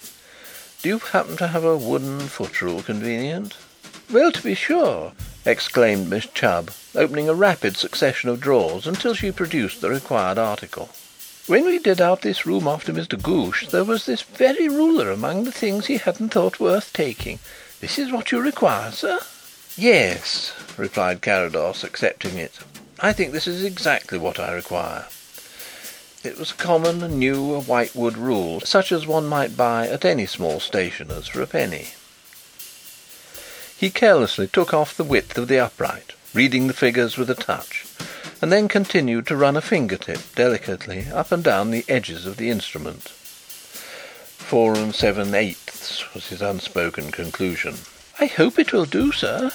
Speaker 2: "Do you happen to have a wooden foot rule convenient?" "Well, to be sure!" exclaimed Miss Chubb, opening a rapid succession of drawers until she produced the required article. When we did out this room after Mr. Ghoosh there was this very ruler among the things he hadn't thought worth taking. This is what you require, sir?" "Yes," replied Carrados, accepting it. "I think this is exactly what I require." It was a common, new white wood rule, such as one might buy at any small stationer's for a penny. He carelessly took off the width of the upright, reading the figures with a touch and then continued to run a finger tip delicately up and down the edges of the instrument. Four and seven eighths was his unspoken conclusion. "I hope it will do, sir."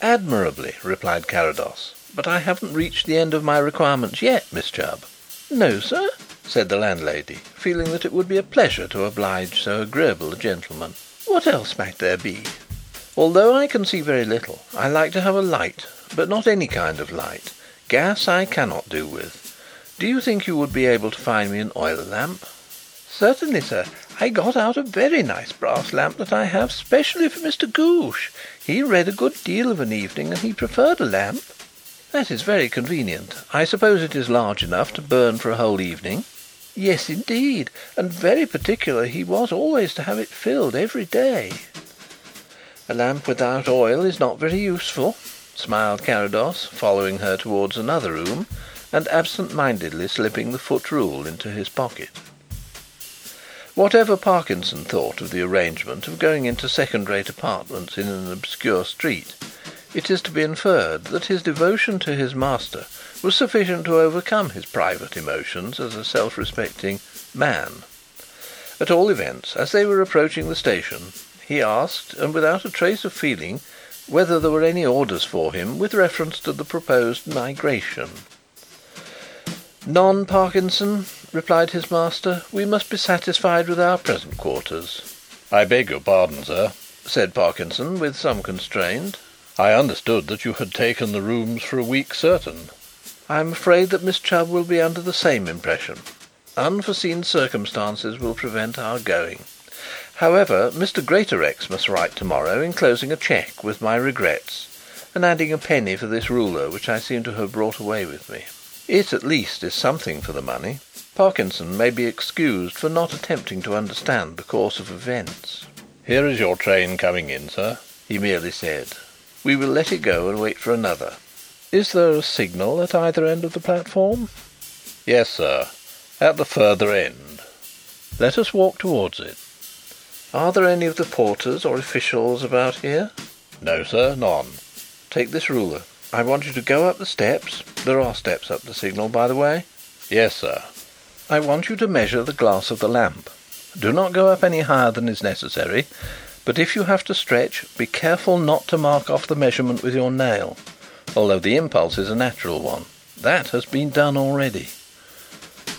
Speaker 2: "Admirably," replied Carrados. "But I haven't reached the end of my requirements yet, Miss Chubb." "No, sir?" said the landlady, feeling that it would be a pleasure to oblige so agreeable a gentleman. "What else might there be?" "Although I can see very little, I like to have a light, but not any kind of light. Gas I cannot do with. Do you think you would be able to find me an oil lamp?" "Certainly, sir. I got out a very nice brass lamp that I have specially for Mr. Ghoosh. He read a good deal of an evening and he preferred a lamp." "That is very convenient. I suppose it is large enough to burn for a whole evening?" "Yes, indeed, and very particular he was always to have it filled every day." "A lamp without oil is not very useful smiled Carrados, following her towards another room and absent mindedly slipping the foot rule into his pocket. Whatever Parkinson thought of the arrangement of going into second rate apartments in an obscure street, it is to be inferred that his devotion to his master was sufficient to overcome his private emotions as a self respecting man. At all events, as they were approaching the station, he asked, and without a trace of feeling, whether there were any orders for him with reference to the proposed migration. "None, Parkinson," replied his master. "We must be satisfied with our present quarters."
Speaker 5: "I beg your pardon, sir,"
Speaker 2: said Parkinson, with some constraint.
Speaker 5: "I understood that you had taken the rooms for a week certain."
Speaker 2: "I am afraid that Miss Chubb will be under the same impression. Unforeseen circumstances will prevent our going. However, Mr. Greatorex must write to morrow enclosing a cheque with my regrets and adding a penny for this ruler which I seem to have brought away with me. It at least is something for the money. Parkinson may be excused for not attempting to understand the course of events.
Speaker 5: "Here is your train coming in, sir," he merely said.
Speaker 2: "We will let it go and wait for another. Is there a signal at either end of the platform?"
Speaker 5: Yes, sir. At the further end."
Speaker 2: "Let us walk towards it. Are there any of the porters or officials about here?"
Speaker 5: "No, sir, none."
Speaker 2: "Take this ruler. I want you to go up the steps there are steps up the signal, by the way."
Speaker 5: "Yes, sir."
Speaker 2: "I want you to measure the glass of the lamp. Do not go up any higher than is necessary, but if you have to stretch, be careful not to mark off the measurement with your nail, although the impulse is a natural one. That has been done already."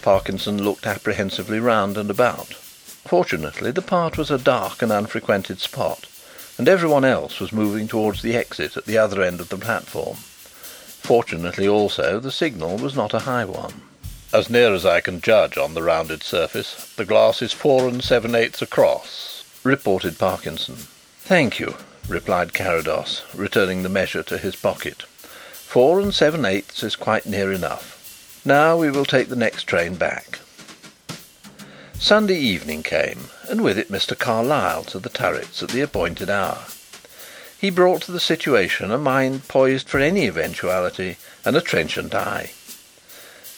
Speaker 2: Parkinson looked apprehensively round and about. Fortunately the part was a dark and unfrequented spot, and everyone else was moving towards the exit at the other end of the platform. Fortunately also the signal was not a high one.
Speaker 5: "As near as I can judge on the rounded surface, the glass is four and seven eighths across," reported Parkinson.
Speaker 2: "Thank you," replied Carrados, returning the measure to his pocket. "Four and seven eighths is quite near enough. Now we will take the next train back." Sunday evening came, and with it Mr. Carlyle to The Turrets at the appointed hour. He brought to the situation a mind poised for any eventuality and a trenchant eye.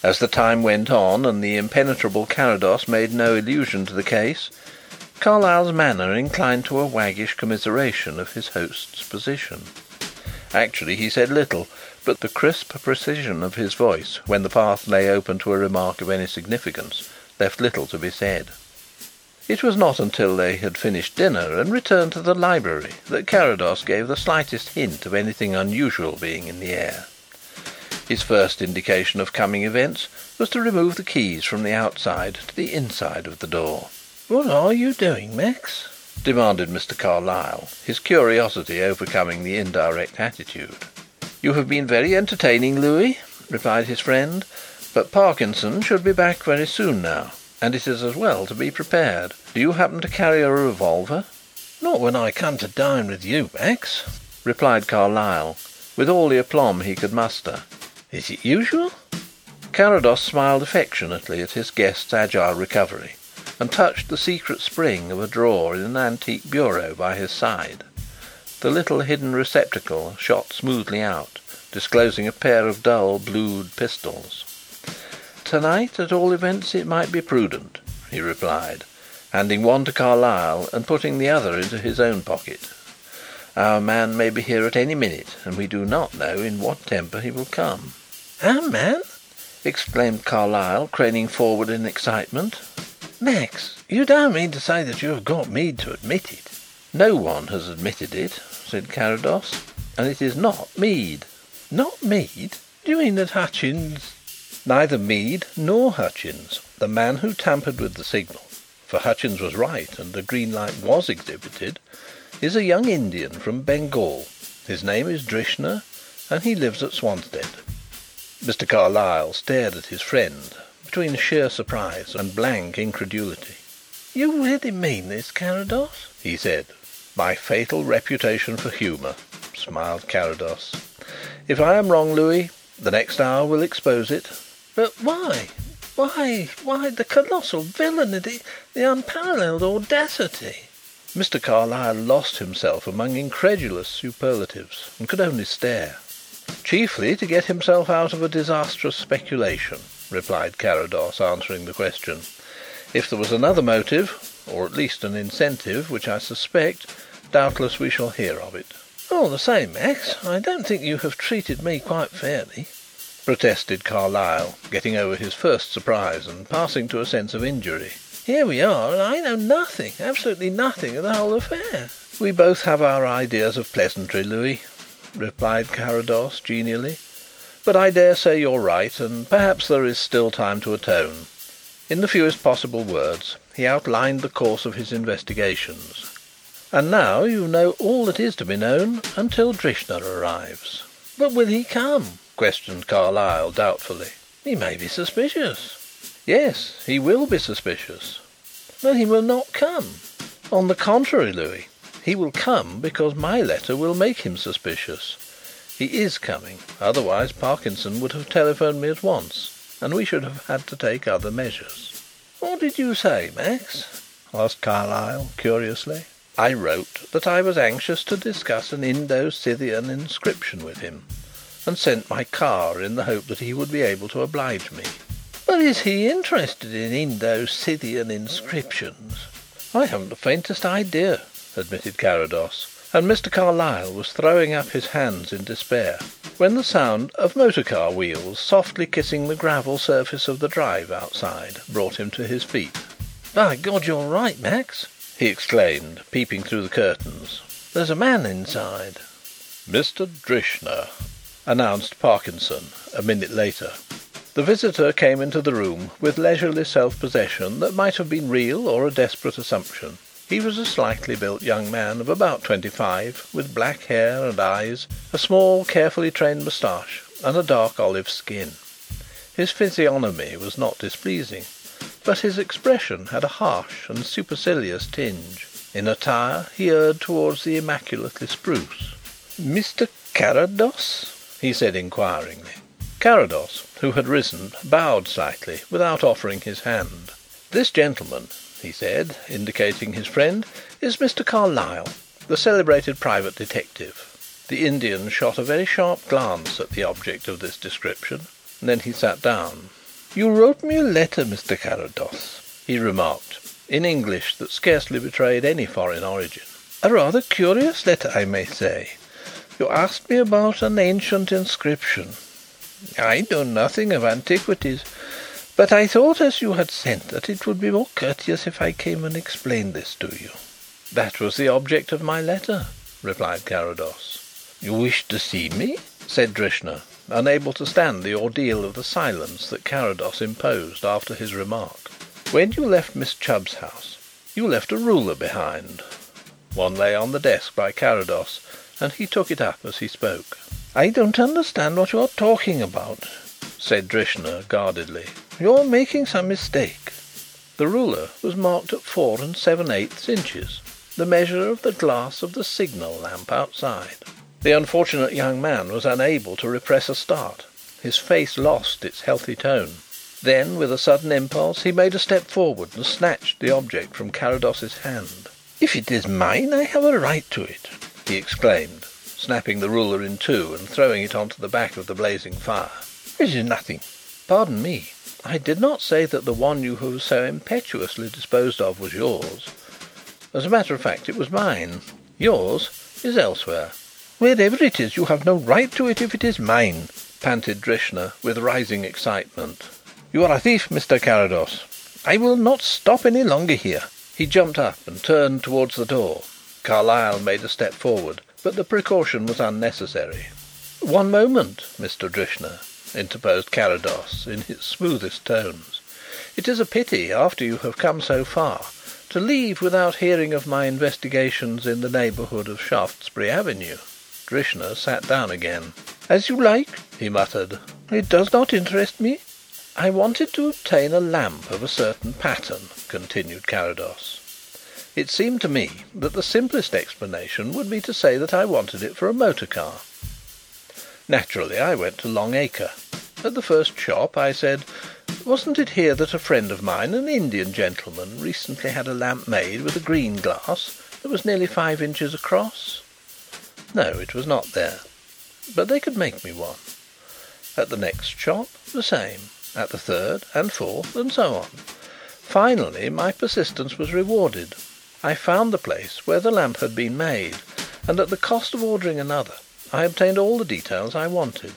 Speaker 2: As the time went on and the impenetrable Carrados made no allusion to the case, Carlyle's manner inclined to a waggish commiseration of his host's position. Actually he said little, but the crisp precision of his voice, when the path lay open to a remark of any significance, left little to be said. It was not until they had finished dinner and returned to the library that Carrados gave the slightest hint of anything unusual being in the air. His first indication of coming events was to remove the keys from the outside to the inside of the door.
Speaker 6: "What are you doing, Max?"
Speaker 2: demanded Mr. Carlyle, his curiosity overcoming the indirect attitude. "You have been very entertaining, Louis," replied his friend, "but Parkinson should be back very soon now, and it is as well to be prepared. Do you happen to carry a revolver?"
Speaker 6: "Not when I come to dine with you, Max,"
Speaker 2: replied Carlyle, with all the aplomb he could muster.
Speaker 6: Is it usual?"
Speaker 2: Carrados smiled affectionately at his guest's agile recovery, and touched the secret spring of a drawer in an antique bureau by his side. The little hidden receptacle shot smoothly out, disclosing a pair of dull blued pistols. "To night, at all events, it might be prudent," he replied, handing one to Carlyle and putting the other into his own pocket. Our man may be here at any minute, and we do not know in what temper he will come."
Speaker 6: "Our man!"
Speaker 2: exclaimed Carlyle, craning forward in excitement.
Speaker 6: "Max, you don't mean to say that you have got Mead to admit it?"
Speaker 2: "No one has admitted it," said Carrados, "and it is not Mead."
Speaker 6: "Not Mead? Do you mean that Hutchins
Speaker 2: "Neither Mead nor Hutchins. The man who tampered with the signal for Hutchins was right and a green light was exhibited is a young Indian from Bengal. His name is Drishna and he lives at Swanstead." Mr. Carlyle stared at his friend between sheer surprise and blank incredulity.
Speaker 6: "You really mean this, Carrados?"
Speaker 2: he said. "My fatal reputation for humour," smiled Carrados. "If I am wrong, Louis, the next hour will expose it."
Speaker 6: "But why why why the colossal villainy, the, the unparalleled audacity!"
Speaker 2: Mr. Carlyle lost himself among incredulous superlatives and could only stare. "Chiefly to get himself out of a disastrous speculation," replied Carrados, answering the question. "If there was another motive, or at least an incentive, which I suspect, doubtless we shall hear of it."
Speaker 6: "All the same, Max, I don't think you have treated me quite fairly,"
Speaker 2: protested Carlyle, getting over his first surprise and passing to a sense of injury.
Speaker 6: Here we are and I know nothing, absolutely nothing of the whole affair."
Speaker 2: "We both have our ideas of pleasantry, Louis," replied Carrados genially. "But I dare say you're right and perhaps there is still time to atone." In the fewest possible words he outlined the course of his investigations. "And now you know all that is to be known until Drishna arrives."
Speaker 6: "But will he come?"
Speaker 2: questioned Carlyle doubtfully.
Speaker 6: "He may be suspicious."
Speaker 2: "Yes, he will be suspicious."
Speaker 6: "But he will not come."
Speaker 2: "On the contrary, Louis, he will come because my letter will make him suspicious. He is coming, otherwise Parkinson would have telephoned me at once, and we should have had to take other measures."
Speaker 6: "What did you say, Max?"
Speaker 2: asked Carlyle curiously. "I wrote that I was anxious to discuss an Indo Scythian inscription with him, and sent my car in the hope that he would be able to oblige me."
Speaker 6: "But is he interested in Indo Scythian inscriptions?"
Speaker 2: "I haven't the faintest idea," admitted Carrados, and Mr. Carlyle was throwing up his hands in despair when the sound of motor car wheels softly kissing the gravel surface of the drive outside brought him to his feet.
Speaker 6: "By God, you're right, Max!" he exclaimed, peeping through the curtains. "There's a man inside."
Speaker 2: "Mr. Drishna," announced Parkinson, a minute later. The visitor came into the room with leisurely self possession that might have been real or a desperate assumption. He was a slightly built young man of about twenty five, with black hair and eyes, a small, carefully trained moustache, and a dark olive skin. His physiognomy was not displeasing, but his expression had a harsh and supercilious tinge. In attire he erred towards the immaculately spruce. "Mr. Carrados?" he said inquiringly. Carrados, who had risen, bowed slightly without offering his hand. "This gentleman," he said, indicating his friend, "is Mr. Carlyle, the celebrated private detective." The Indian shot a very sharp glance at the object of this description. Then he sat down. "You wrote me a letter, Mr. Carrados," he remarked, in English that scarcely betrayed any foreign origin. "A rather curious letter, I may say. You asked me about an ancient inscription. I know nothing of antiquities. But I thought as you had sent that it would be more courteous if I came and explained this to you." "That was the object of my letter," replied Carrados. "You wished to see me?" said Drishna, unable to stand the ordeal of the silence that Carrados imposed after his remark. "When you left Miss Chubb's house you left a ruler behind." One lay on the desk by Carrados, and he took it up as he spoke. "I don't understand what you are talking about," said Drishna guardedly. You're making some mistake." The ruler was marked at four and seven eighths inches, the measure of the glass of the signal lamp outside. The unfortunate young man was unable to repress a start. His face lost its healthy tone. Then, with a sudden impulse, he made a step forward and snatched the object from Carrados's hand. "If it is mine, I have a right to it," he exclaimed, snapping the ruler in two and throwing it on to the back of the blazing fire. "It is nothing." "Pardon me. I did not say that the one you have so impetuously disposed of was yours. As a matter of fact, it was mine. Yours is elsewhere." "Wherever it is, you have no right to it if it is mine," panted Drishna, with rising excitement. "You are a thief, Mr. Carrados. I will not stop any longer here." He jumped up and turned towards the door. Carlyle made a step forward, but the precaution was unnecessary. "One moment, Mr. Drishna," interposed Carrados, in his smoothest tones. "It is a pity, after you have come so far, to leave without hearing of my investigations in the neighbourhood of Shaftesbury Avenue." Drishna sat down again. "As you like," he muttered. "It does not interest me." "I wanted to obtain a lamp of a certain pattern," continued Carrados. "It seemed to me that the simplest explanation would be to say that I wanted it for a motor car. Naturally I went to Long Acre. At the first shop I said: "Wasn't it here that a friend of mine, an Indian gentleman, recently had a lamp made with a green glass that was nearly five inches across?' No, it was not there. But they could make me one. At the next shop the same. At the third and fourth, and so on. Finally my persistence was rewarded. I found the place where the lamp had been made, and at the cost of ordering another I obtained all the details I wanted.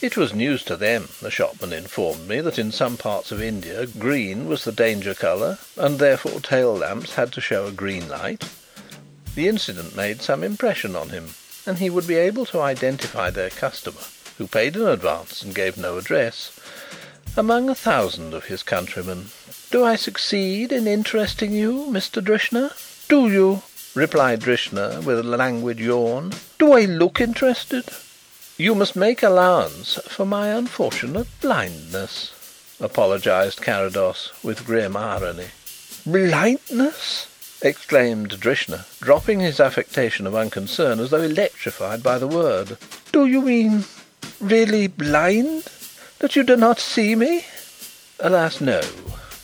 Speaker 2: It was news to them, the shopman informed me, that in some parts of India green was the danger colour, and therefore tail lamps had to show a green light. The incident made some impression on him, and he would be able to identify their customer, who paid in advance and gave no address, among a thousand of his countrymen. Do I succeed in interesting you, Mr. Drishna? Do you?" Replied Drishna, with a languid yawn. "Do I look interested?" "You must make allowance for my unfortunate blindness," apologized Carrados, with grim irony. "Blindness!" exclaimed Drishna, dropping his affectation of unconcern as though electrified by the word. "Do you mean really blind? That you do not see me?" "Alas, no,"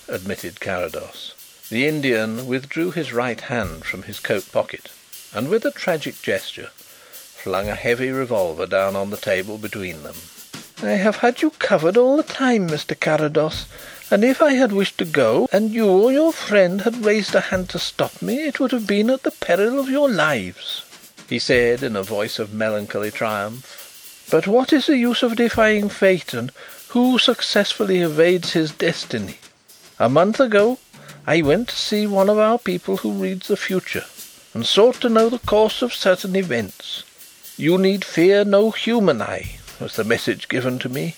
Speaker 2: admitted Carrados. The Indian withdrew his right hand from his coat pocket and, with a tragic gesture, flung a heavy revolver down on the table between them. I have had you covered all the time, Mr. Carrados, and if I had wished to go, and you or your friend had raised a hand to stop me, it would have been at the peril of your lives," he said in a voice of melancholy triumph. "But what is the use of defying fate, and who successfully evades his destiny? A month ago I went to see one of our people who reads the future, and sought to know the course of certain events. 'You need fear no human eye,' was the message given to me.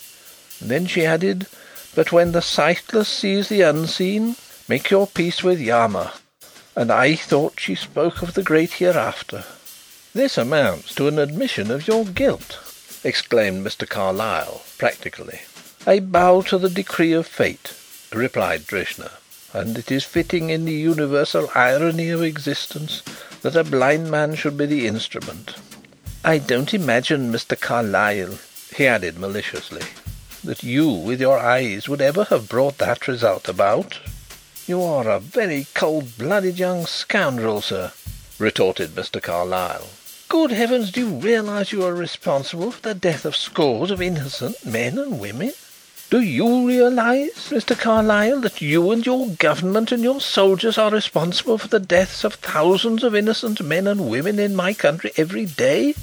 Speaker 2: And then she added. But when the sightless sees the unseen, make your peace with Yama. And I thought she spoke of the great hereafter." "This amounts to an admission of your guilt," exclaimed Mr. Carlyle practically. "I bow to the decree of fate," replied Drishna, "and it is fitting in the universal irony of existence that a blind man should be the instrument. I don't imagine, Mr. Carlyle," he added maliciously that you, with your eyes, would ever have brought that result about." "You are a very cold blooded young scoundrel, sir," retorted Mr. Carlyle. "Good heavens, do you realise you are responsible for the death of scores of innocent men and women? Do you realise, Mr. Carlyle, that you and your Government and your soldiers are responsible for the deaths of thousands of innocent men and women in my country every day?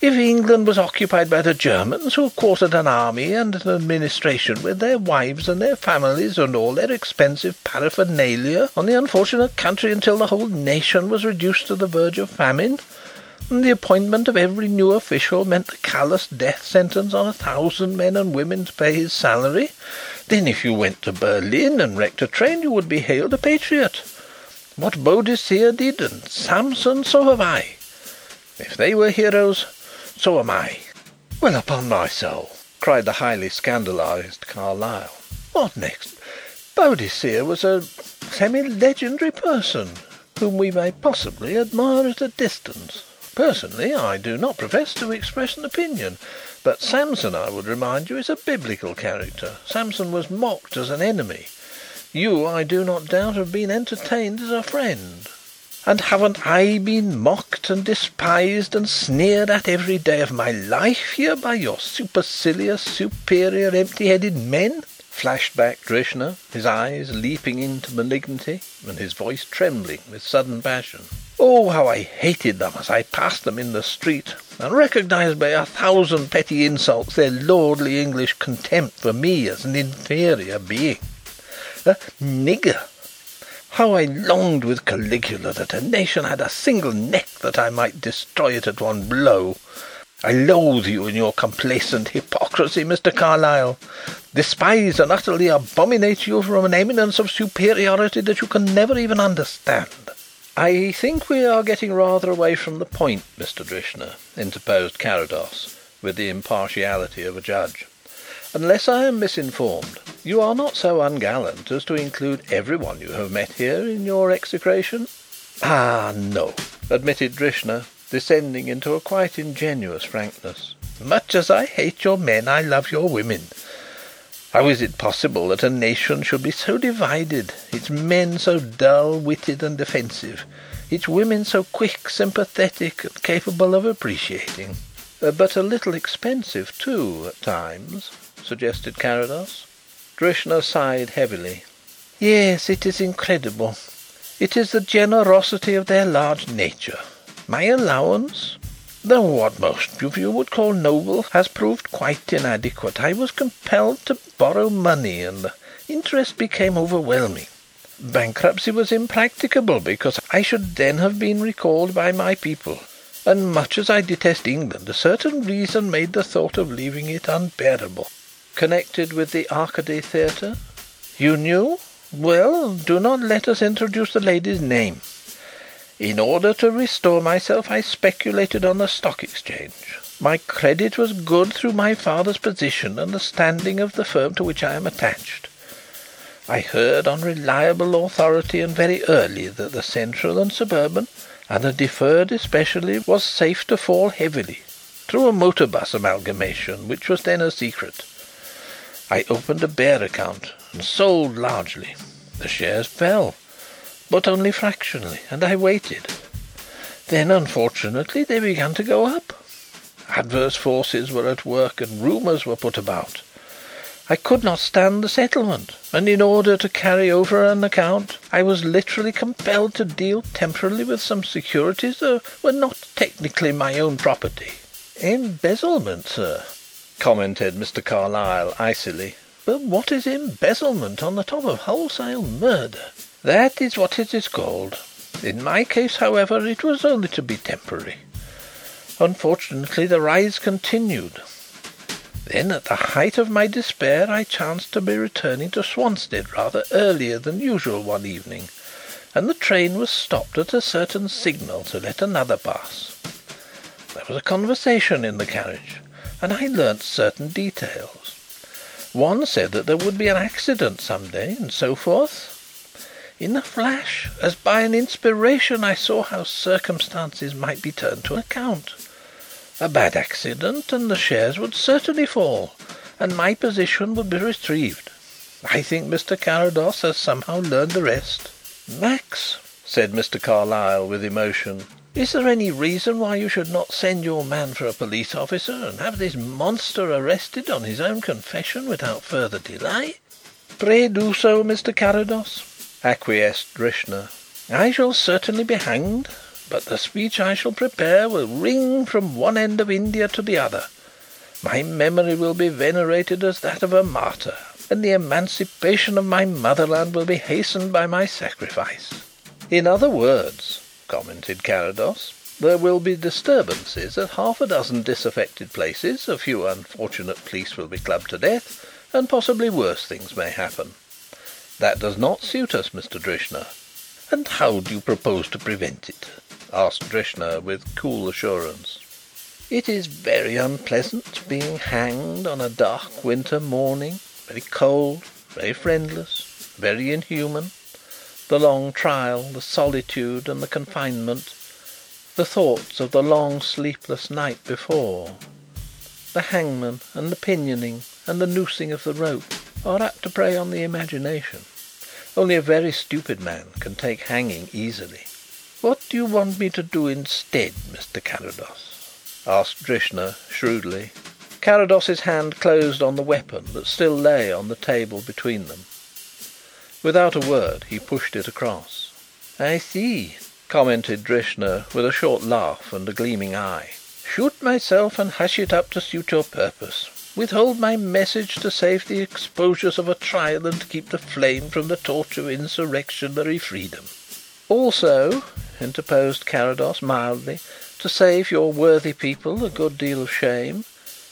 Speaker 2: If England was occupied by the Germans, who quartered an army and an administration with their wives and their families and all their expensive paraphernalia on the unfortunate country until the whole nation was reduced to the verge of famine, and the appointment of every new official meant the callous death sentence on a thousand men and women to pay his salary, then if you went to Berlin and wrecked a train you would be hailed a patriot. What Boadicea did and Samson, so have I. If they were heroes so am I." "Well, upon my soul!" cried the highly scandalised Carlyle. "What next? Boadicea was a semi legendary person whom we may possibly admire at a distance. Personally I do not profess to express an opinion, but Samson, I would remind you, is a Biblical character. Samson was mocked as an enemy. You, I do not doubt, have been entertained as a friend. And haven't I been mocked and despised and sneered at every day of my life here by your supercilious, superior, empty headed men?" flashed back Drishna, his eyes leaping into malignity and his voice trembling with sudden passion. "Oh, how I hated them as I passed them in the street, and recognised by a thousand petty insults their lordly English contempt for me as an inferior being! A nigger! How I longed with Caligula that a nation had a single neck that I might destroy it at one blow! I loathe you and your complacent hypocrisy, Mr. Carlyle; despise and utterly abominate you from an eminence of superiority that you can never even understand." "I think we are getting rather away from the point, Mr. Drishna," interposed Carrados, with the impartiality of a judge. Unless I am misinformed, you are not so ungallant as to include everyone you have met here in your execration?" "Ah, no," admitted Drishna, descending into a quite ingenuous frankness. "Much as I hate your men I love your women. How is it possible that a nation should be so divided, its men so dull witted and defensive, its women so quick, sympathetic, and capable of appreciating?" Uh, "But a little expensive, too, at times?" suggested Carrados. Drishna sighed heavily. "Yes, it is incredible. It is the generosity of their large nature. My allowance, though what most of you would call noble, has proved quite inadequate. I was compelled to borrow money, and the interest became overwhelming. Bankruptcy was impracticable because I should then have been recalled by my people, and much as I detest England, a certain reason made the thought of leaving it unbearable. Connected with the Arcady Theatre? You knew? Well, do not let us introduce the lady's name. In order to restore myself I speculated on the Stock Exchange. My credit was good through my father's position and the standing of the firm to which I am attached. I heard on reliable authority and very early that the Central and Suburban, and the Deferred especially, was safe to fall heavily, through a motor bus amalgamation which was then a secret. I opened a bear account and sold largely. The shares fell, but only fractionally, and I waited. Then, unfortunately, they began to go up. Adverse forces were at work and rumours were put about. I could not stand the settlement, and in order to carry over an account I was literally compelled to deal temporarily with some securities that were not technically my own property." "Embezzlement, sir," commented Mr. Carlyle icily. "But what is embezzlement on the top of wholesale murder?" "That is what it is called. In my case, however, it was only to be temporary. Unfortunately the rise continued. Then, at the height of my despair, I chanced to be returning to Swanstead rather earlier than usual one evening, and the train was stopped at a certain signal to let another pass. There was a conversation in the carriage, and I learnt certain details. One said that there would be an accident some day, and so forth. In a flash, as by an inspiration, I saw how circumstances might be turned to account. A bad accident, and the shares would certainly fall, and my position would be retrieved. I think Mr. Carrados has somehow learned the rest." "Max," said Mr. Carlyle, with emotion, "is there any reason why you should not send your man for a police officer and have this monster arrested on his own confession without further delay?" "Pray do so, Mr. Carrados," acquiesced Drishna. "I shall certainly be hanged but the speech I shall prepare will ring from one end of India to the other. My memory will be venerated as that of a martyr, and the emancipation of my motherland will be hastened by my sacrifice." "In other words," commented Carrados, "there will be disturbances at half a dozen disaffected places, a few unfortunate police will be clubbed to death, and possibly worse things may happen. That does not suit us, Mr. Drishna." "And how do you propose to prevent it?" asked Drishna with cool assurance. "It is very unpleasant being hanged on a dark winter morning, very cold, very friendless, very inhuman. The long trial, the solitude and the confinement, the thoughts of the long sleepless night before, the hangman and the pinioning and the noosing of the rope, are apt to prey on the imagination. Only a very stupid man can take hanging easily. "What do you want me to do instead, Mr. Carrados?" asked Drishna shrewdly. Carrados's hand closed on the weapon that still lay on the table between them. Without a word he pushed it across. "I see," commented Drishna, with a short laugh and a gleaming eye. "Shoot myself and hush it up to suit your purpose. Withhold my message to save the exposures of a trial and to keep the flame from the torch of insurrectionary freedom. Also interposed Carrados mildly, "to save your worthy people a good deal of shame,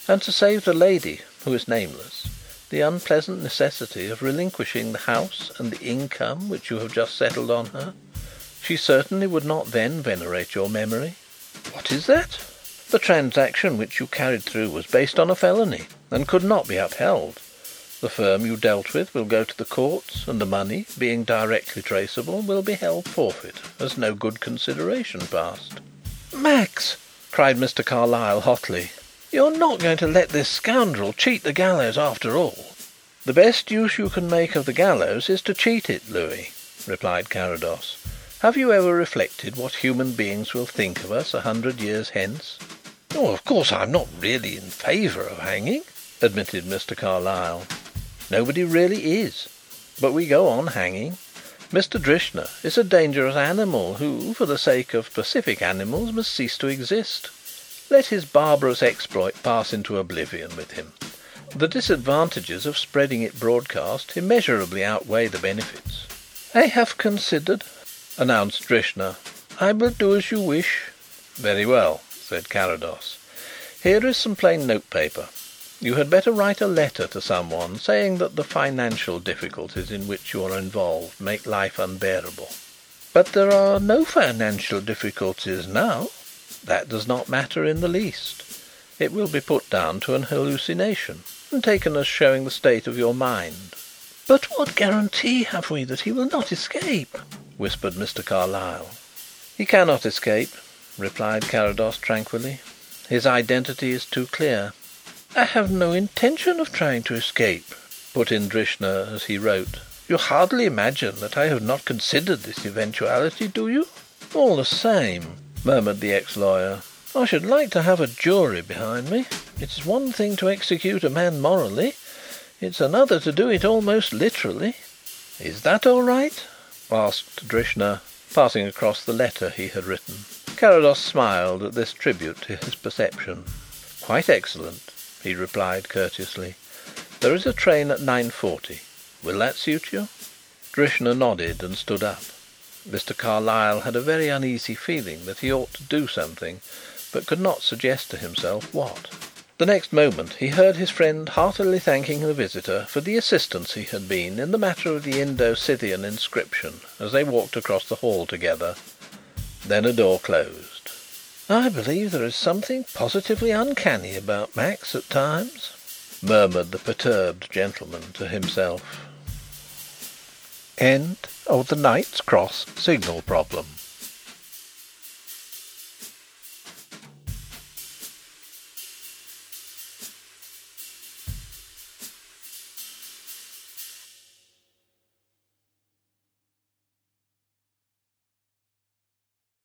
Speaker 2: and to save the lady, who is nameless, the unpleasant necessity of relinquishing the house and the income which you have just settled on her. She certainly would not then venerate your memory." "What is that?" "The transaction which you carried through was based on a felony, and could not be upheld. The firm you dealt with will go to the courts, and the money, being directly traceable, will be held forfeit, as no good consideration passed." "Max!" cried Mr. Carlyle hotly, "you are not going to let this scoundrel cheat the gallows after all?" "The best use you can make of the gallows is to cheat it, Louis," replied Carrados. "Have you ever reflected what human beings will think of us a hundred years hence?" "Of course I am not really in favour of hanging," admitted Mr. Carlyle. Nobody really is. But we go on hanging. Mr. Drishna is a dangerous animal who, for the sake of pacific animals, must cease to exist. Let his barbarous exploit pass into oblivion with him. The disadvantages of spreading it broadcast immeasurably outweigh the benefits." "I have considered," announced Drishna. "I will do as you wish." "Very well," said Carrados. "Here is some plain notepaper. You had better write a letter to some one saying that the financial difficulties in which you are involved make life unbearable." "But there are no financial difficulties now." "That does not matter in the least. It will be put down to an hallucination, and taken as showing the state of your mind." "But what guarantee have we that he will not escape?" whispered Mr. Carlyle. "He cannot escape," replied Carrados tranquilly. "His identity is too clear. "I have no intention of trying to escape," put in Drishna as he wrote. "You hardly imagine that I have not considered this eventuality, do you?" "All the same," murmured the ex lawyer, I should like to have a jury behind me. It's one thing to execute a man morally, it's another to do it almost literally. Is that all right?" asked Drishna, passing across the letter he had written. Carrados smiled at this tribute to his perception. "Quite excellent," he replied courteously. "There is a train at nine forty. Will that suit you?" Drishna nodded and stood up. Mr. Carlyle had a very uneasy feeling that he ought to do something, but could not suggest to himself what. The next moment he heard his friend heartily thanking the visitor for the assistance he had been in the matter of the Indo Scythian inscription as they walked across the hall together. Then a door closed. "I believe there is something positively uncanny about Max at times," murmured the perturbed gentleman to himself.
Speaker 7: End of the Knight's Cross Signal Problem